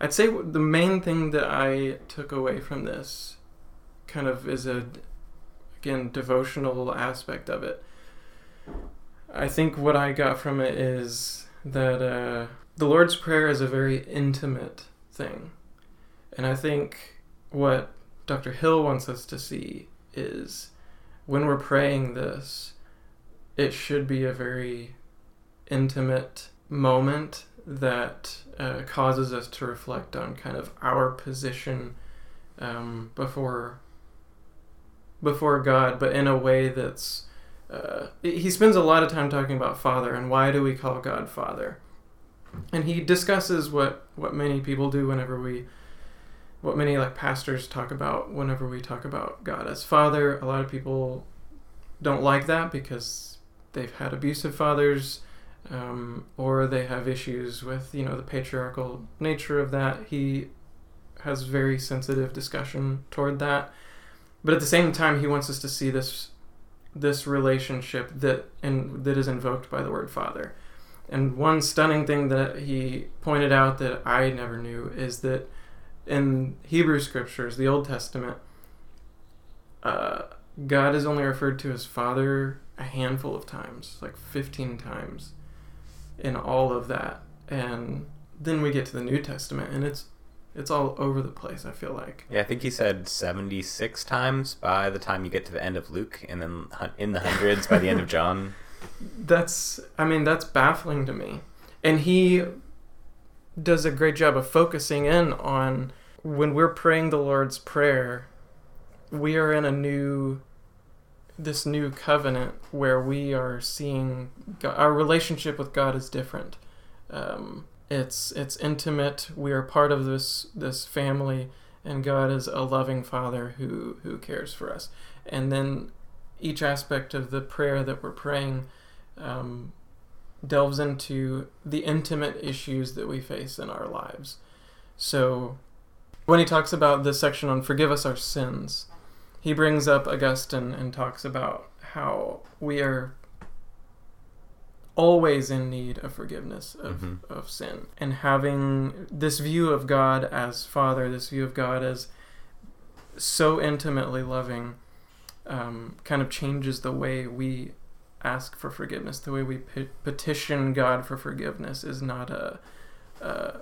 I'd say the main thing that I took away from this kind of is a, again, devotional aspect of it. I think what I got from it is that uh, the Lord's Prayer is a very intimate thing. And I think what Dr. Hill wants us to see is when we're praying this, it should be a very intimate moment that uh, causes us to reflect on kind of our position um, before before God, but in a way that's uh, he spends a lot of time talking about Father and why do we call God Father, and he discusses what what many people do whenever we what many like pastors talk about whenever we talk about God as Father. A lot of people don't like that because they've had abusive fathers um, or they have issues with you know the patriarchal nature of that. He has very sensitive discussion toward that, but at the same time, he wants us to see this this relationship that and that is invoked by the word Father, And one stunning thing that he pointed out that I never knew is that in Hebrew scriptures, the Old Testament, uh, God is only referred to as Father a handful of times, like 15 times in all of that. And then we get to the New Testament and it's it's all over the place, I feel like. Yeah, I think he said 76 times by the time you get to the end of Luke and then in the hundreds by the end of [LAUGHS] John. That's I mean, that's baffling to me. And he does a great job of focusing in on when we're praying the Lord's prayer, we are in a new this new covenant where we are seeing God, our relationship with God is different. Um, it's it's intimate. We are part of this this family, and God is a loving Father who who cares for us. And then each aspect of the prayer that we're praying um, delves into the intimate issues that we face in our lives. So when he talks about this section on forgive us our sins, he brings up Augustine and talks about how we are always in need of forgiveness of, mm-hmm. of sin and having this view of God as Father, this view of God as so intimately loving, um, kind of changes the way we ask for forgiveness. The way we pe- petition God for forgiveness is not a, a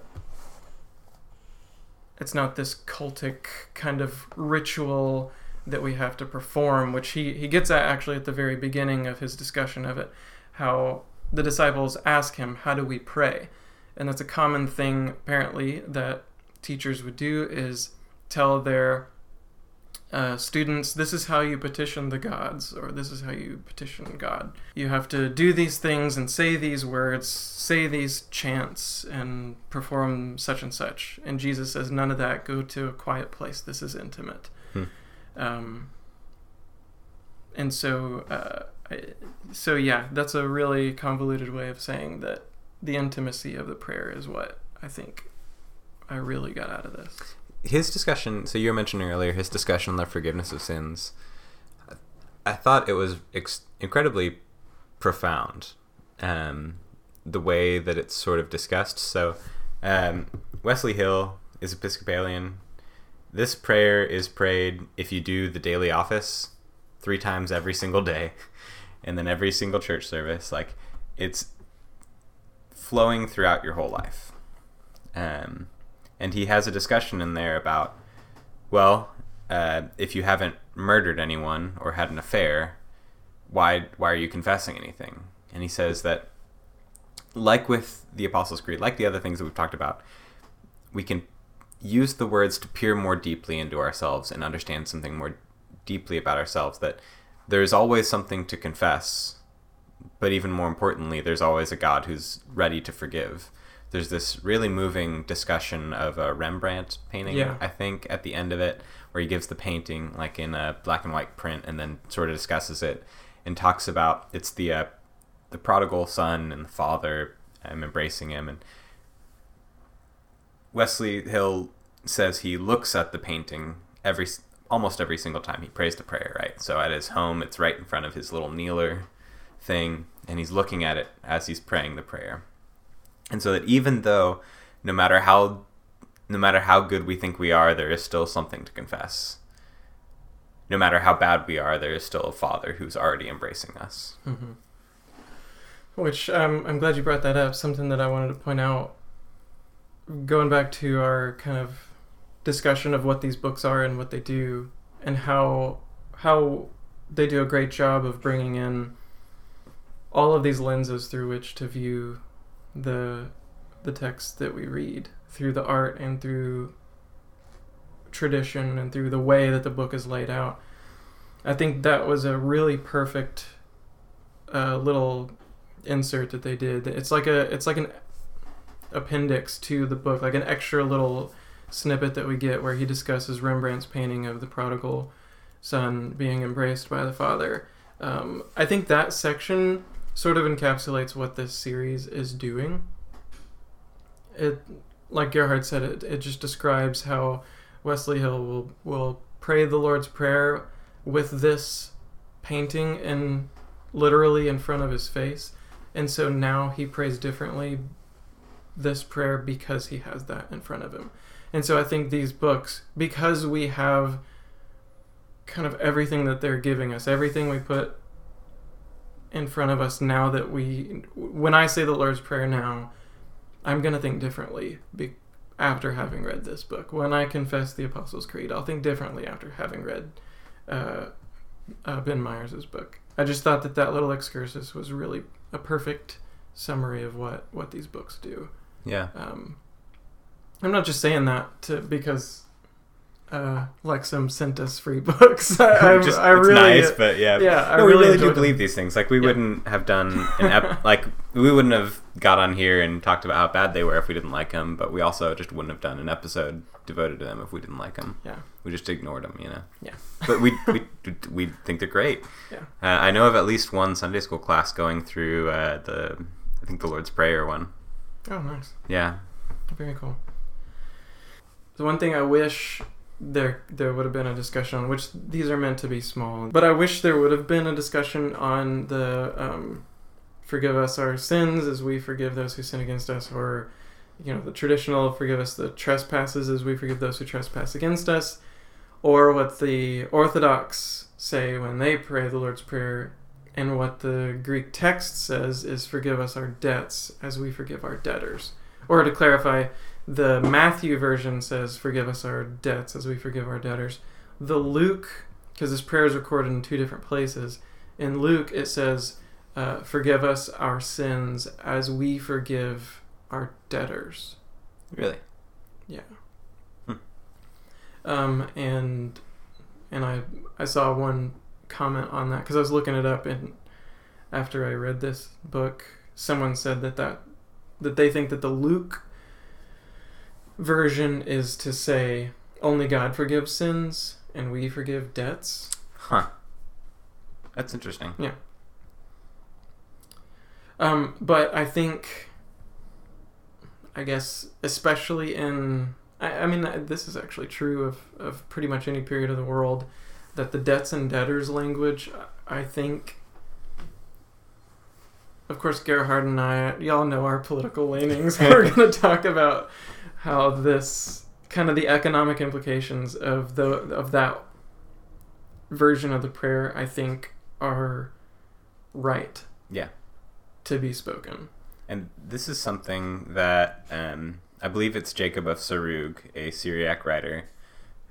it's not this cultic kind of ritual that we have to perform, which he, he gets at actually at the very beginning of his discussion of it, how the disciples ask him, How do we pray? And that's a common thing, apparently, that teachers would do is tell their uh, students, this is how you petition the gods, or this is how you petition God. You have to do these things and say these words, say these chants, and perform such and such. And Jesus says, none of that. Go to a quiet place. This is intimate. Hmm. Um, and so, uh, so yeah, that's a really convoluted way of saying that the intimacy of the prayer is what I think I really got out of this. His discussion, so you were mentioning earlier, his discussion on the forgiveness of sins, I thought it was ex- incredibly profound. Um, the way that it's sort of discussed. So, um, Wesley Hill is Episcopalian. This prayer is prayed if you do the daily office three times every single day [LAUGHS] and then every single church service. Like it's flowing throughout your whole life. Um, and he has a discussion in there about, well, uh, if you haven't murdered anyone or had an affair, why why are you confessing anything? And he says that, like with the Apostles' Creed, like the other things that we've talked about, we can use the words to peer more deeply into ourselves and understand something more deeply about ourselves. That there's always something to confess, but even more importantly, there's always a God who's ready to forgive. There's this really moving discussion of a Rembrandt painting, yeah. I think, at the end of it, where he gives the painting like in a black and white print, and then sort of discusses it and talks about it's the uh, the prodigal son and the father um, embracing him, and Wesley Hill says he looks at the painting every almost every single time he prays the prayer, right? So at his home, it's right in front of his little kneeler thing, and he's looking at it as he's praying the prayer. And so that even though no matter how no matter how good we think we are, there is still something to confess. No matter how bad we are, there is still a Father who's already embracing us. Mm-hmm. Which um, I'm glad you brought that up. Something that I wanted to point out, going back to our kind of discussion of what these books are and what they do, and how how they do a great job of bringing in all of these lenses through which to view the the text that we read through the art and through tradition and through the way that the book is laid out. I think that was a really perfect uh, little insert that they did. It's like a it's like an appendix to the book, like an extra little snippet that we get where he discusses Rembrandt's painting of the prodigal son being embraced by the father. Um, I think that section sort of encapsulates what this series is doing. It, like Gerhard said, it, it just describes how Wesley Hill will, will pray the Lord's Prayer with this painting in literally in front of his face and so now he prays differently this prayer because he has that in front of him. And so I think these books, because we have kind of everything that they're giving us, everything we put in front of us now that we, when I say the Lord's Prayer now, I'm going to think differently be, after having read this book. When I confess the Apostles' Creed, I'll think differently after having read uh, uh, Ben Myers' book. I just thought that that little excursus was really a perfect summary of what, what these books do. Yeah. Um, I'm not just saying that to, because uh, Lexham sent us free [LAUGHS] books. I, [LAUGHS] I, Just, I it's really, nice, but yeah. yeah, no, really we really do enjoyed believe them. these things. Like we Yeah. wouldn't have done an ep- [LAUGHS] like we wouldn't have got on here and talked about how bad they were if we didn't like them. But we also just wouldn't have done an episode devoted to them if we didn't like them. Yeah. We just ignored them, you know. Yeah. But we we we think they're great. Yeah. Uh, I know of at least one Sunday school class going through uh, the I think the Lord's Prayer one. Oh, nice. Yeah. Very cool. The one thing I wish there there would have been a discussion on, which these are meant to be small, but I wish there would have been a discussion on the um, forgive us our sins as we forgive those who sin against us, or you know the traditional forgive us the trespasses as we forgive those who trespass against us, or what the Orthodox say when they pray the Lord's Prayer. And what the Greek text says is, forgive us our debts as we forgive our debtors. Or to clarify, the Matthew version says, Forgive us our debts as we forgive our debtors. The Luke, because this prayer is recorded in two different places, in Luke it says, uh, Forgive us our sins as we forgive our debtors. Really. Yeah. Hmm. Um, and and I I saw one comment on that because I was looking it up and after I read this book, someone said that that that they think that the Luke version is to say only God forgives sins and we forgive debts. Huh. That's interesting. Yeah. Um, but I think, I guess, especially in, I, I mean, this is actually true of, of pretty much any period of the world, that the debts and debtors language, I think, of course, Gerhard and I, y'all know our political leanings. [LAUGHS] We're going to talk about how this kind of the economic implications of the of that version of the prayer, I think, are right Yeah. to be spoken. And this is something that um, I believe it's Jacob of Sarug, a Syriac writer,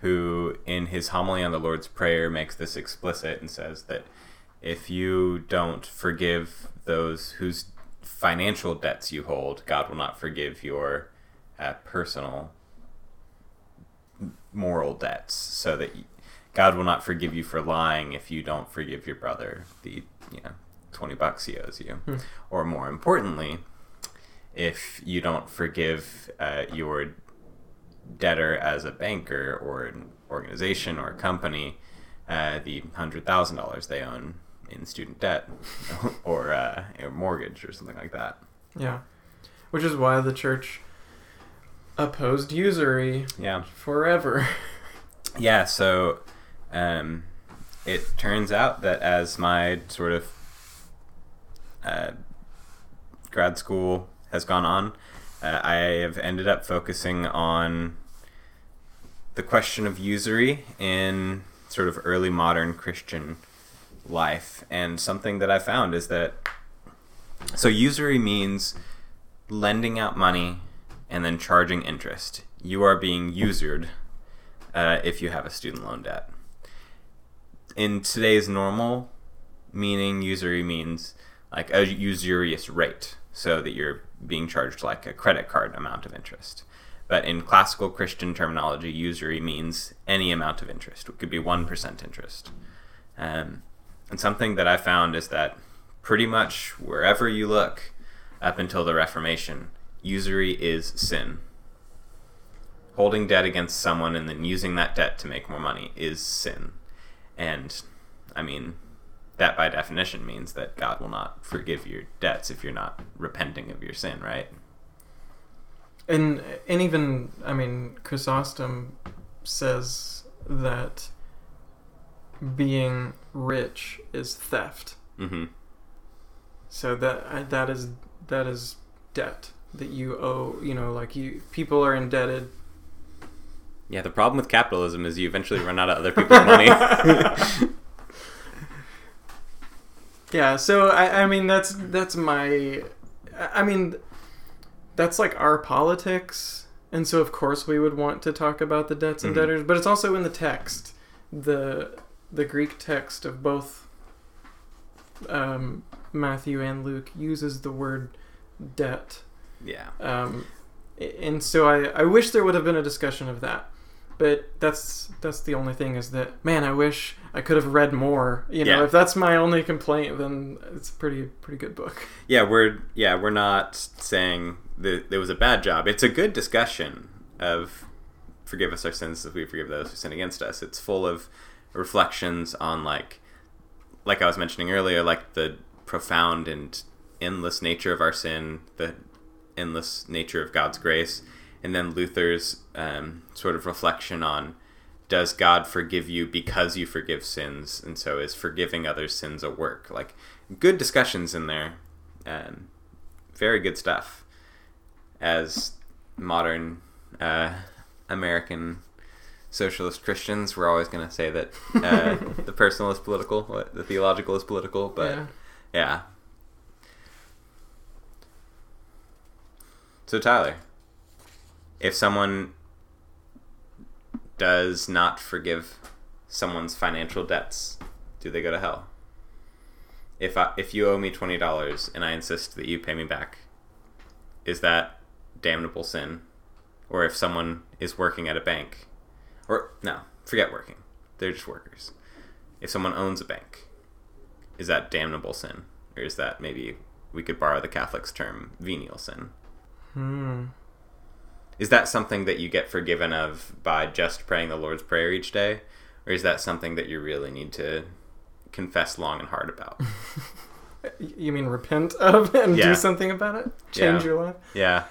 who in his homily on the Lord's Prayer makes this explicit and says that if you don't forgive those whose financial debts you hold, God will not forgive your uh, personal moral debts. So that God will not forgive you for lying if you don't forgive your brother the you know twenty bucks he owes you, Hmm. or more importantly, if you don't forgive uh, your debtor as a banker or an organization or a company uh, the hundred thousand dollars they own in student debt [LAUGHS] or uh, a mortgage or something like that. Yeah. Which is why the church opposed usury Yeah. forever. [LAUGHS] Yeah, so um, it turns out that as my sort of uh, grad school has gone on, uh, I have ended up focusing on the question of usury in sort of early modern Christian life. And something that I found is that so usury means lending out money and then charging interest. You are being usured uh, if you have a student loan debt. In today's normal meaning, usury means like a usurious rate, so that you're being charged like a credit card amount of interest. But in classical Christian terminology, usury means any amount of interest. It could be 1% interest. Um, and something that I found is that pretty much wherever you look up until the Reformation, usury is sin holding debt against someone and then using that debt to make more money is sin. And I mean, that by definition means that God will not forgive your debts if you're not repenting of your sin, right? And and even I mean Chrysostom says that being rich is theft. Mm-hmm. So that uh, that is that is debt that you owe. You know, like you people are indebted. Yeah, the problem with capitalism is you eventually run out of other people's money. [LAUGHS] [LAUGHS] Yeah. So I, I mean that's that's my. I mean, that's like our politics, and so of course we would want to talk about the debts and Mhm. debtors, but it's also in the text, the the Greek text of both um, Matthew and Luke uses the word debt. yeah. Um, and so I, I wish there would have been a discussion of that. But that's that's the only thing is that man I wish I could have read more. You know, Yeah. if that's my only complaint, then it's a pretty pretty good book. [LAUGHS] Yeah, we're yeah, we're not saying that it was a bad job. It's a good discussion of forgive us our sins as we forgive those who sin against us. It's full of reflections on like like I was mentioning earlier, like the profound and endless nature of our sin, the endless nature of God's grace, and then Luther's um, sort of reflection on does God forgive you because you forgive sins, and so is forgiving others' sins a work? Like good discussions in there, um, very good stuff. As modern uh, American socialist Christians, we're always going to say that uh, [LAUGHS] the personal is political, the theological is political, but yeah. yeah. So Tyler, if someone does not forgive someone's financial debts, do they go to hell? If I, if you owe me twenty dollars and I insist that you pay me back, is that damnable sin? Or if someone is working at a bank, or no, forget working, they're just workers. If someone owns a bank, is that damnable sin, or is that maybe we could borrow the Catholics' term venial sin? Hmm. Is that something that you get forgiven of by just praying the Lord's Prayer each day? Or is that something that you really need to confess long and hard about? [LAUGHS] You mean repent of and Yeah. do something about it? Change Yeah. your life? yeah.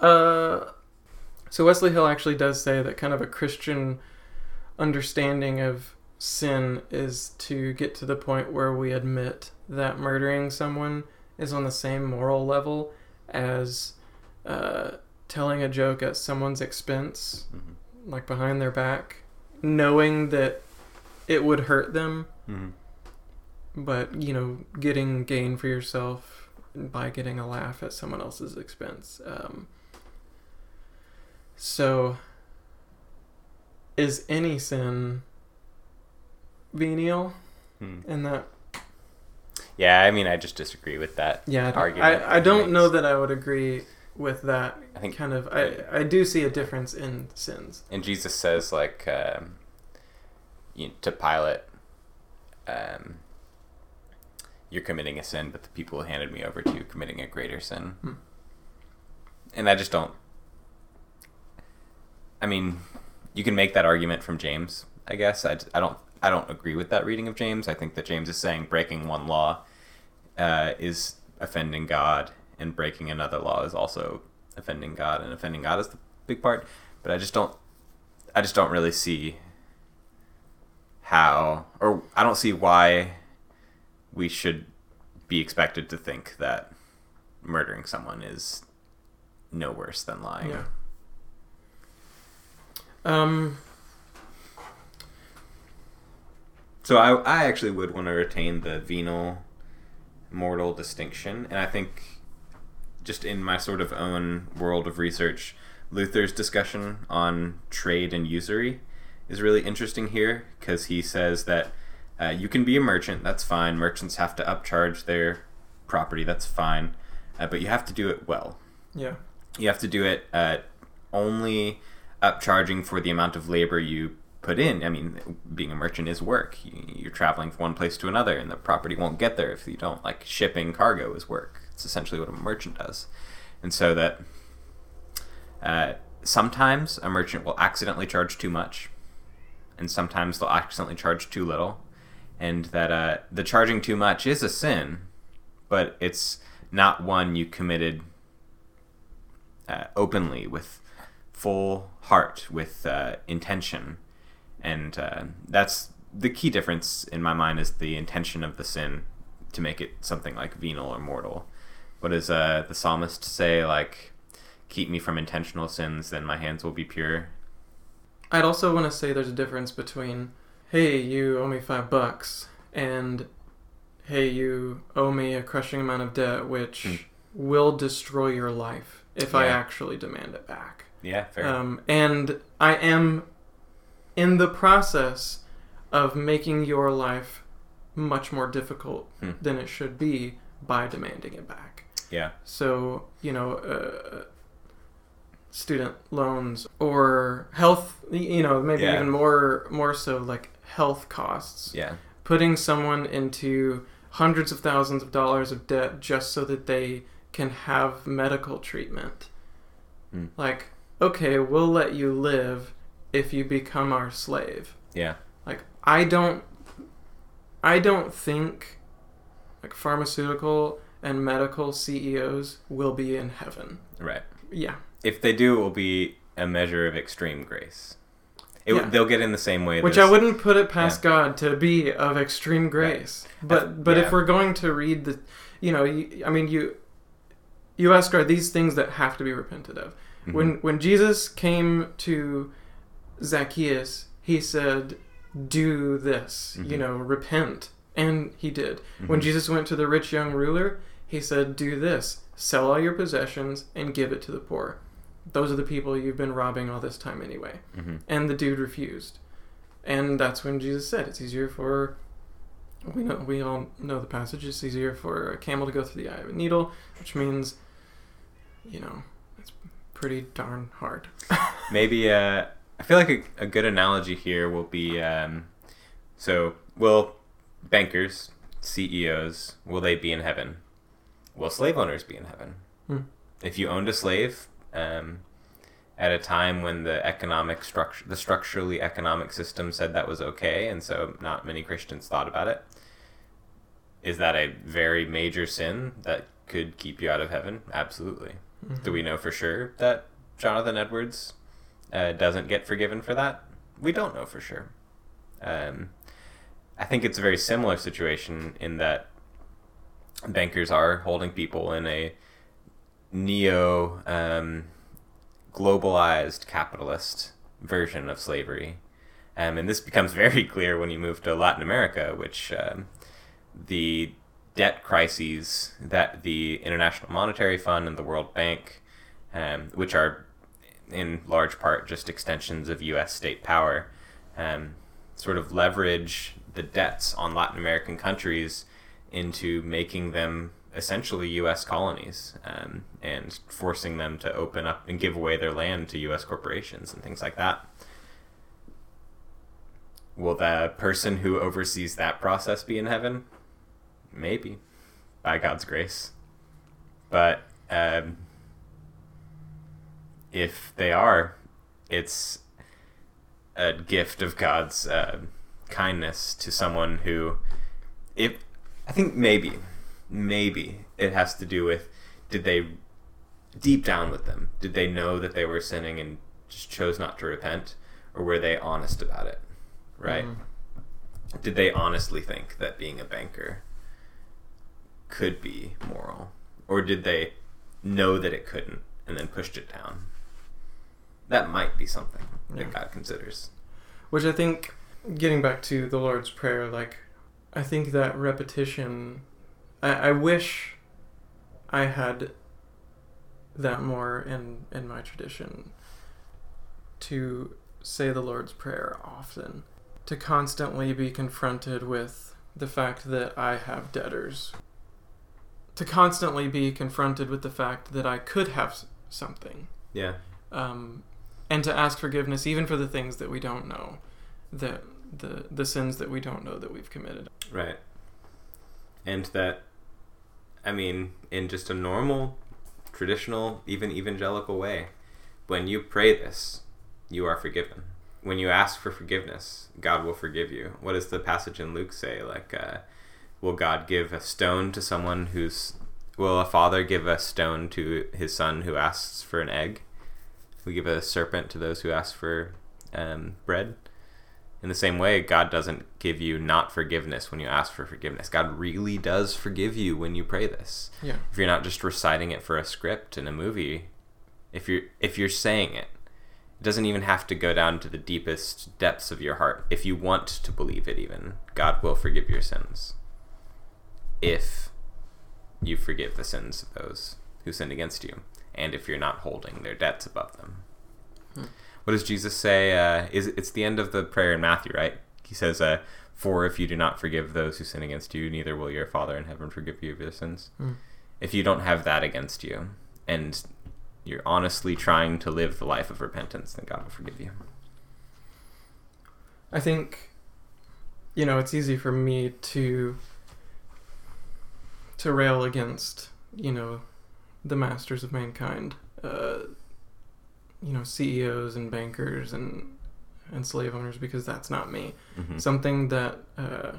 Uh, so Wesley Hill actually does say that kind of a Christian understanding of sin is to get to the point where we admit that murdering someone is on the same moral level as uh, telling a joke at someone's expense, Mhm. like behind their back, knowing that it would hurt them, Mhm. but you know, getting gain for yourself by getting a laugh at someone else's expense. Um, so, is any sin venial Hmm. in that? Yeah, I mean, I just disagree with that. Yeah, I Argument I, I don't know that I would agree with that. I think, Kind of, I, I do see a difference in sins. and Jesus says, like, um, you, to Pilate, um, you're committing a sin, but the people who handed me over to you committing a greater sin. Hmm. And I just don't. I mean, you can make that argument from James, I guess. I, I don't. I don't agree with that reading of James. I think that James is saying breaking one law uh, is offending God, and breaking another law is also offending God, and offending God is the big part. But I just don't. I just don't really see how, or I don't see why we should be expected to think that murdering someone is no worse than lying. Yeah. Um. So I, I actually would want to retain the venial mortal distinction, and I think just in my sort of own world of research, Luther's discussion on trade and usury is really interesting here because he says that uh, you can be a merchant, that's fine. Merchants have to upcharge their property, that's fine, uh, but you have to do it well. Yeah. You have to do it uh, only upcharging for the amount of labor you put in. I mean, being a merchant is work. You- You're traveling from one place to another, and the property won't get there if you don't. Like shipping cargo is work. It's essentially what a merchant does, and so that uh, sometimes a merchant will accidentally charge too much, and sometimes they'll accidentally charge too little, and that uh, the charging too much is a sin, but it's not one you committed uh, openly with full heart, with uh, intention, and uh, that's the key difference in my mind is the intention of the sin to make it something like venial or mortal. What does uh, the psalmist say? Like, keep me from intentional sins, then my hands will be pure. I'd also want to say there's a difference between, hey, you owe me five bucks, and hey, you owe me a crushing amount of debt, which Mm. will destroy your life if I actually demand it back. Yeah, fair. Um, and I am in the process of making your life much more difficult Hmm. than it should be by demanding it back. yeah, So, you know, uh, student loans or health, you know, maybe Yeah. even more more so like health costs. yeah, Putting someone into hundreds of thousands of dollars of debt just so that they can have medical treatment. Hmm. Like, okay, we'll let you live if you become our slave. yeah, Like, I don't I don't think like pharmaceutical and medical CEOs will be in heaven. right. Yeah. If they do, it will be a measure of extreme grace. It, Yeah. They'll get in the same way. Which I wouldn't put it past God to be of extreme grace. But That's- but yeah. if we're going to read the you know, you, I mean you you ask are these things that have to be repented of. Mhm. When when Jesus came to Zacchaeus, he said, "Do this," you Mhm. know, repent, and he did. When Mhm. Jesus went to the rich young ruler, he said, "Do this: sell all your possessions and give it to the poor." Those are the people you've been robbing all this time anyway. Mhm. And the dude refused, and that's when Jesus said, "It's easier for." We know we all know the passage. It's easier for a camel to go through the eye of a needle, which means, you know, it's pretty darn hard. [LAUGHS] Maybe uh, I feel like a, a good analogy here will be um, so will bankers, CEOs, will they be in heaven? Will slave owners be in heaven? Hmm. If you owned a slave um, at a time when the economic structure, the structurally economic system said that was okay, and so not many Christians thought about it, is that a very major sin that could keep you out of heaven? Absolutely. Do we know for sure that Jonathan Edwards uh, doesn't get forgiven for that? We don't know for sure. Um, I think it's a very similar situation in that bankers are holding people in a neo um, globalized capitalist version of slavery. Um, and this becomes [LAUGHS] very clear when you move to Latin America, which um, the debt crises that the International Monetary Fund and the World Bank, um, which are in large part just extensions of U.S. state power, um, sort of leverage the debts on Latin American countries into making them essentially U.S. colonies um, and forcing them to open up and give away their land to U.S. corporations and things like that. Will the person who oversees that process be in heaven? Maybe, by God's grace. But um, if they are, it's a gift of God's uh, kindness to someone who, if I think maybe, maybe it has to do with did they deep down with them did they know that they were sinning and just chose not to repent, or were they honest about it? Right? Mhm. Did they honestly think that being a banker could be moral? Or did they know that it couldn't and then pushed it down? That might be something Yeah. that God considers. Which I think, getting back to the Lord's Prayer, like, I think that repetition, I, I wish I had that more in, in my tradition to say the Lord's Prayer often, to constantly be confronted with the fact that I have debtors, to constantly be confronted with the fact that I could have something Yeah. um, and to ask forgiveness even for the things that we don't know, that the the sins that we don't know that we've committed. Right. And that, I mean, in just a normal, traditional, even evangelical way, when you pray this, you are forgiven. When you ask for forgiveness, God will forgive you. What does the passage in Luke say? Like, uh, will God give a stone to someone who's. Will a father give a stone to his son who asks for an egg? We give a serpent to those who ask for um, bread. In the same way, God doesn't give you not forgiveness when you ask for forgiveness. God really does forgive you when you pray this. Yeah. If you're not just reciting it for a script in a movie, if you're if you're saying it, it doesn't even have to go down to the deepest depths of your heart. If you want to believe it even, God will forgive your sins. If you forgive the sins of those who sinned against you, and if you're not holding their debts above them. Hmm. What does Jesus say? Uh, is it's the end of the prayer in Matthew, right? He says, uh, "For if you do not forgive those who sin against you, neither will your Father in heaven forgive you of your sins." Hmm. If you don't have that against you, and you're honestly trying to live the life of repentance, then God will forgive you. I think, you know, it's easy for me to to rail against, you know, the masters of mankind, uh, you know, CEOs and bankers and and slave owners because that's not me. Mhm. Something that, uh,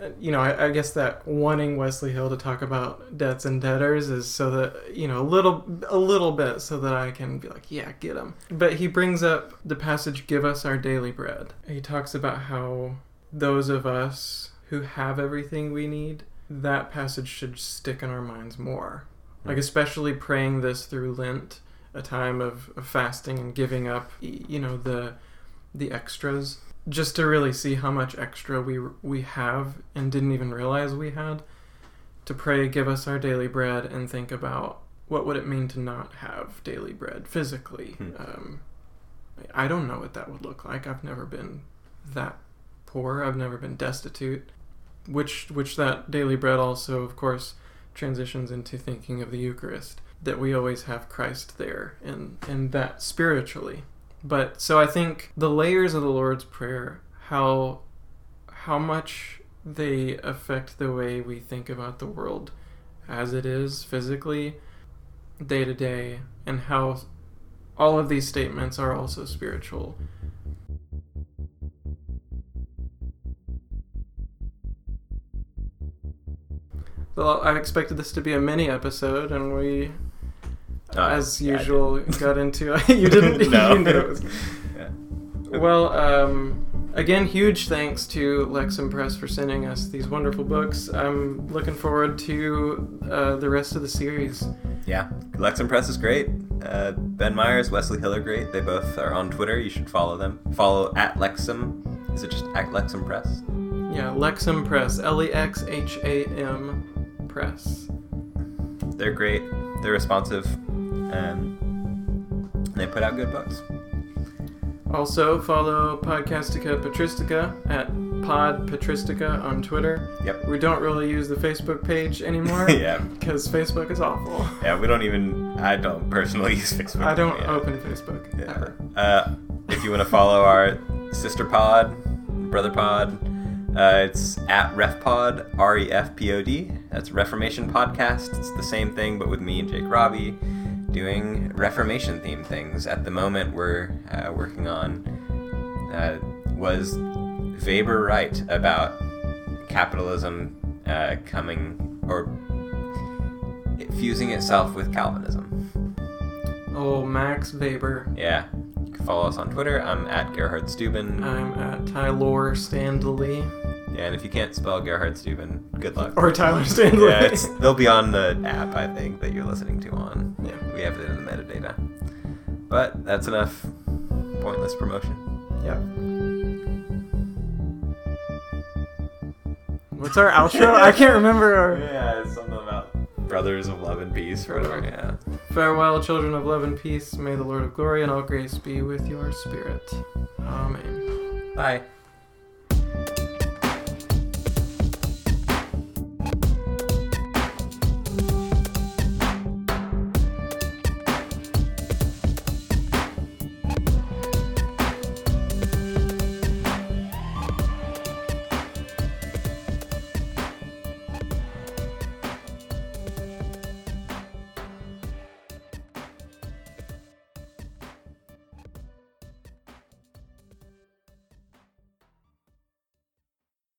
uh, you know, I, I guess that wanting Wesley Hill to talk about debts and debtors is so that you know a little a little bit so that I can be like, yeah, get him. But he brings up the passage, "Give us our daily bread." He talks about how those of us who have everything we need, that passage should stick in our minds more. Like especially praying this through Lent, a time of, of fasting and giving up, you know, the the extras, just to really see how much extra we we have and didn't even realize we had. To pray, give us our daily bread, and think about what would it mean to not have daily bread physically. Hmm. Um, I don't know what that would look like. I've never been that poor. I've never been destitute. Which which that daily bread also, of course, transitions into thinking of the Eucharist. That we always have Christ there, and and that spiritually. But so I think the layers of the Lord's Prayer, how how much they affect the way we think about the world as it is physically, day to day, and how all of these statements are also spiritual. I expected this to be a mini episode, and we, Uh, as yeah, usual, got into. [LAUGHS] you didn't. [LAUGHS] No. you knew it was [LAUGHS] Yeah. well, um, again, huge thanks to Lexham Press for sending us these wonderful books. I'm looking forward to uh, the rest of the series. Yeah, Lexham Press is great. Uh, ben Myers, Wesley Hill are great. They both are on Twitter. You should follow them. Follow at Lexham. Is it just at Lexham Press? Yeah, Lexham Press, L E X H A M Press. They're great. They're responsive. and they put out good books. Also, follow Podcastica Patristica at Pod Patristica on Twitter. Yep. We don't really use the Facebook page anymore [LAUGHS] yeah. because Facebook is awful. Yeah, we don't even. I don't personally [LAUGHS] use Facebook. I don't Yeah. open Facebook Yeah. ever. Uh, if you want to follow our sister pod, brother pod, uh, it's at RefPod, R E F P O D. That's Reformation Podcast. It's the same thing, but with me and Jake Robbie doing Reformation themed things. At the moment, we're uh, working on uh, was Weber right about capitalism uh, coming or fusing itself with Calvinism? Oh, Max Weber. Yeah. You can follow us on Twitter. I'm at Gerhard Steuben. I'm at Tylor Standley. yeah, and if you can't spell Gerhard Steuben, good luck. Or Tyler Stanley. yeah, it's, they'll be on the app, I think, that you're listening to on. Yeah. We have it in the metadata. But that's enough pointless promotion. Yeah. What's our outro? I can't remember our. Yeah, it's something about brothers of love and peace. Yeah. Farewell, children of love and peace. May the Lord of glory and all grace be with your spirit. Amen. Bye.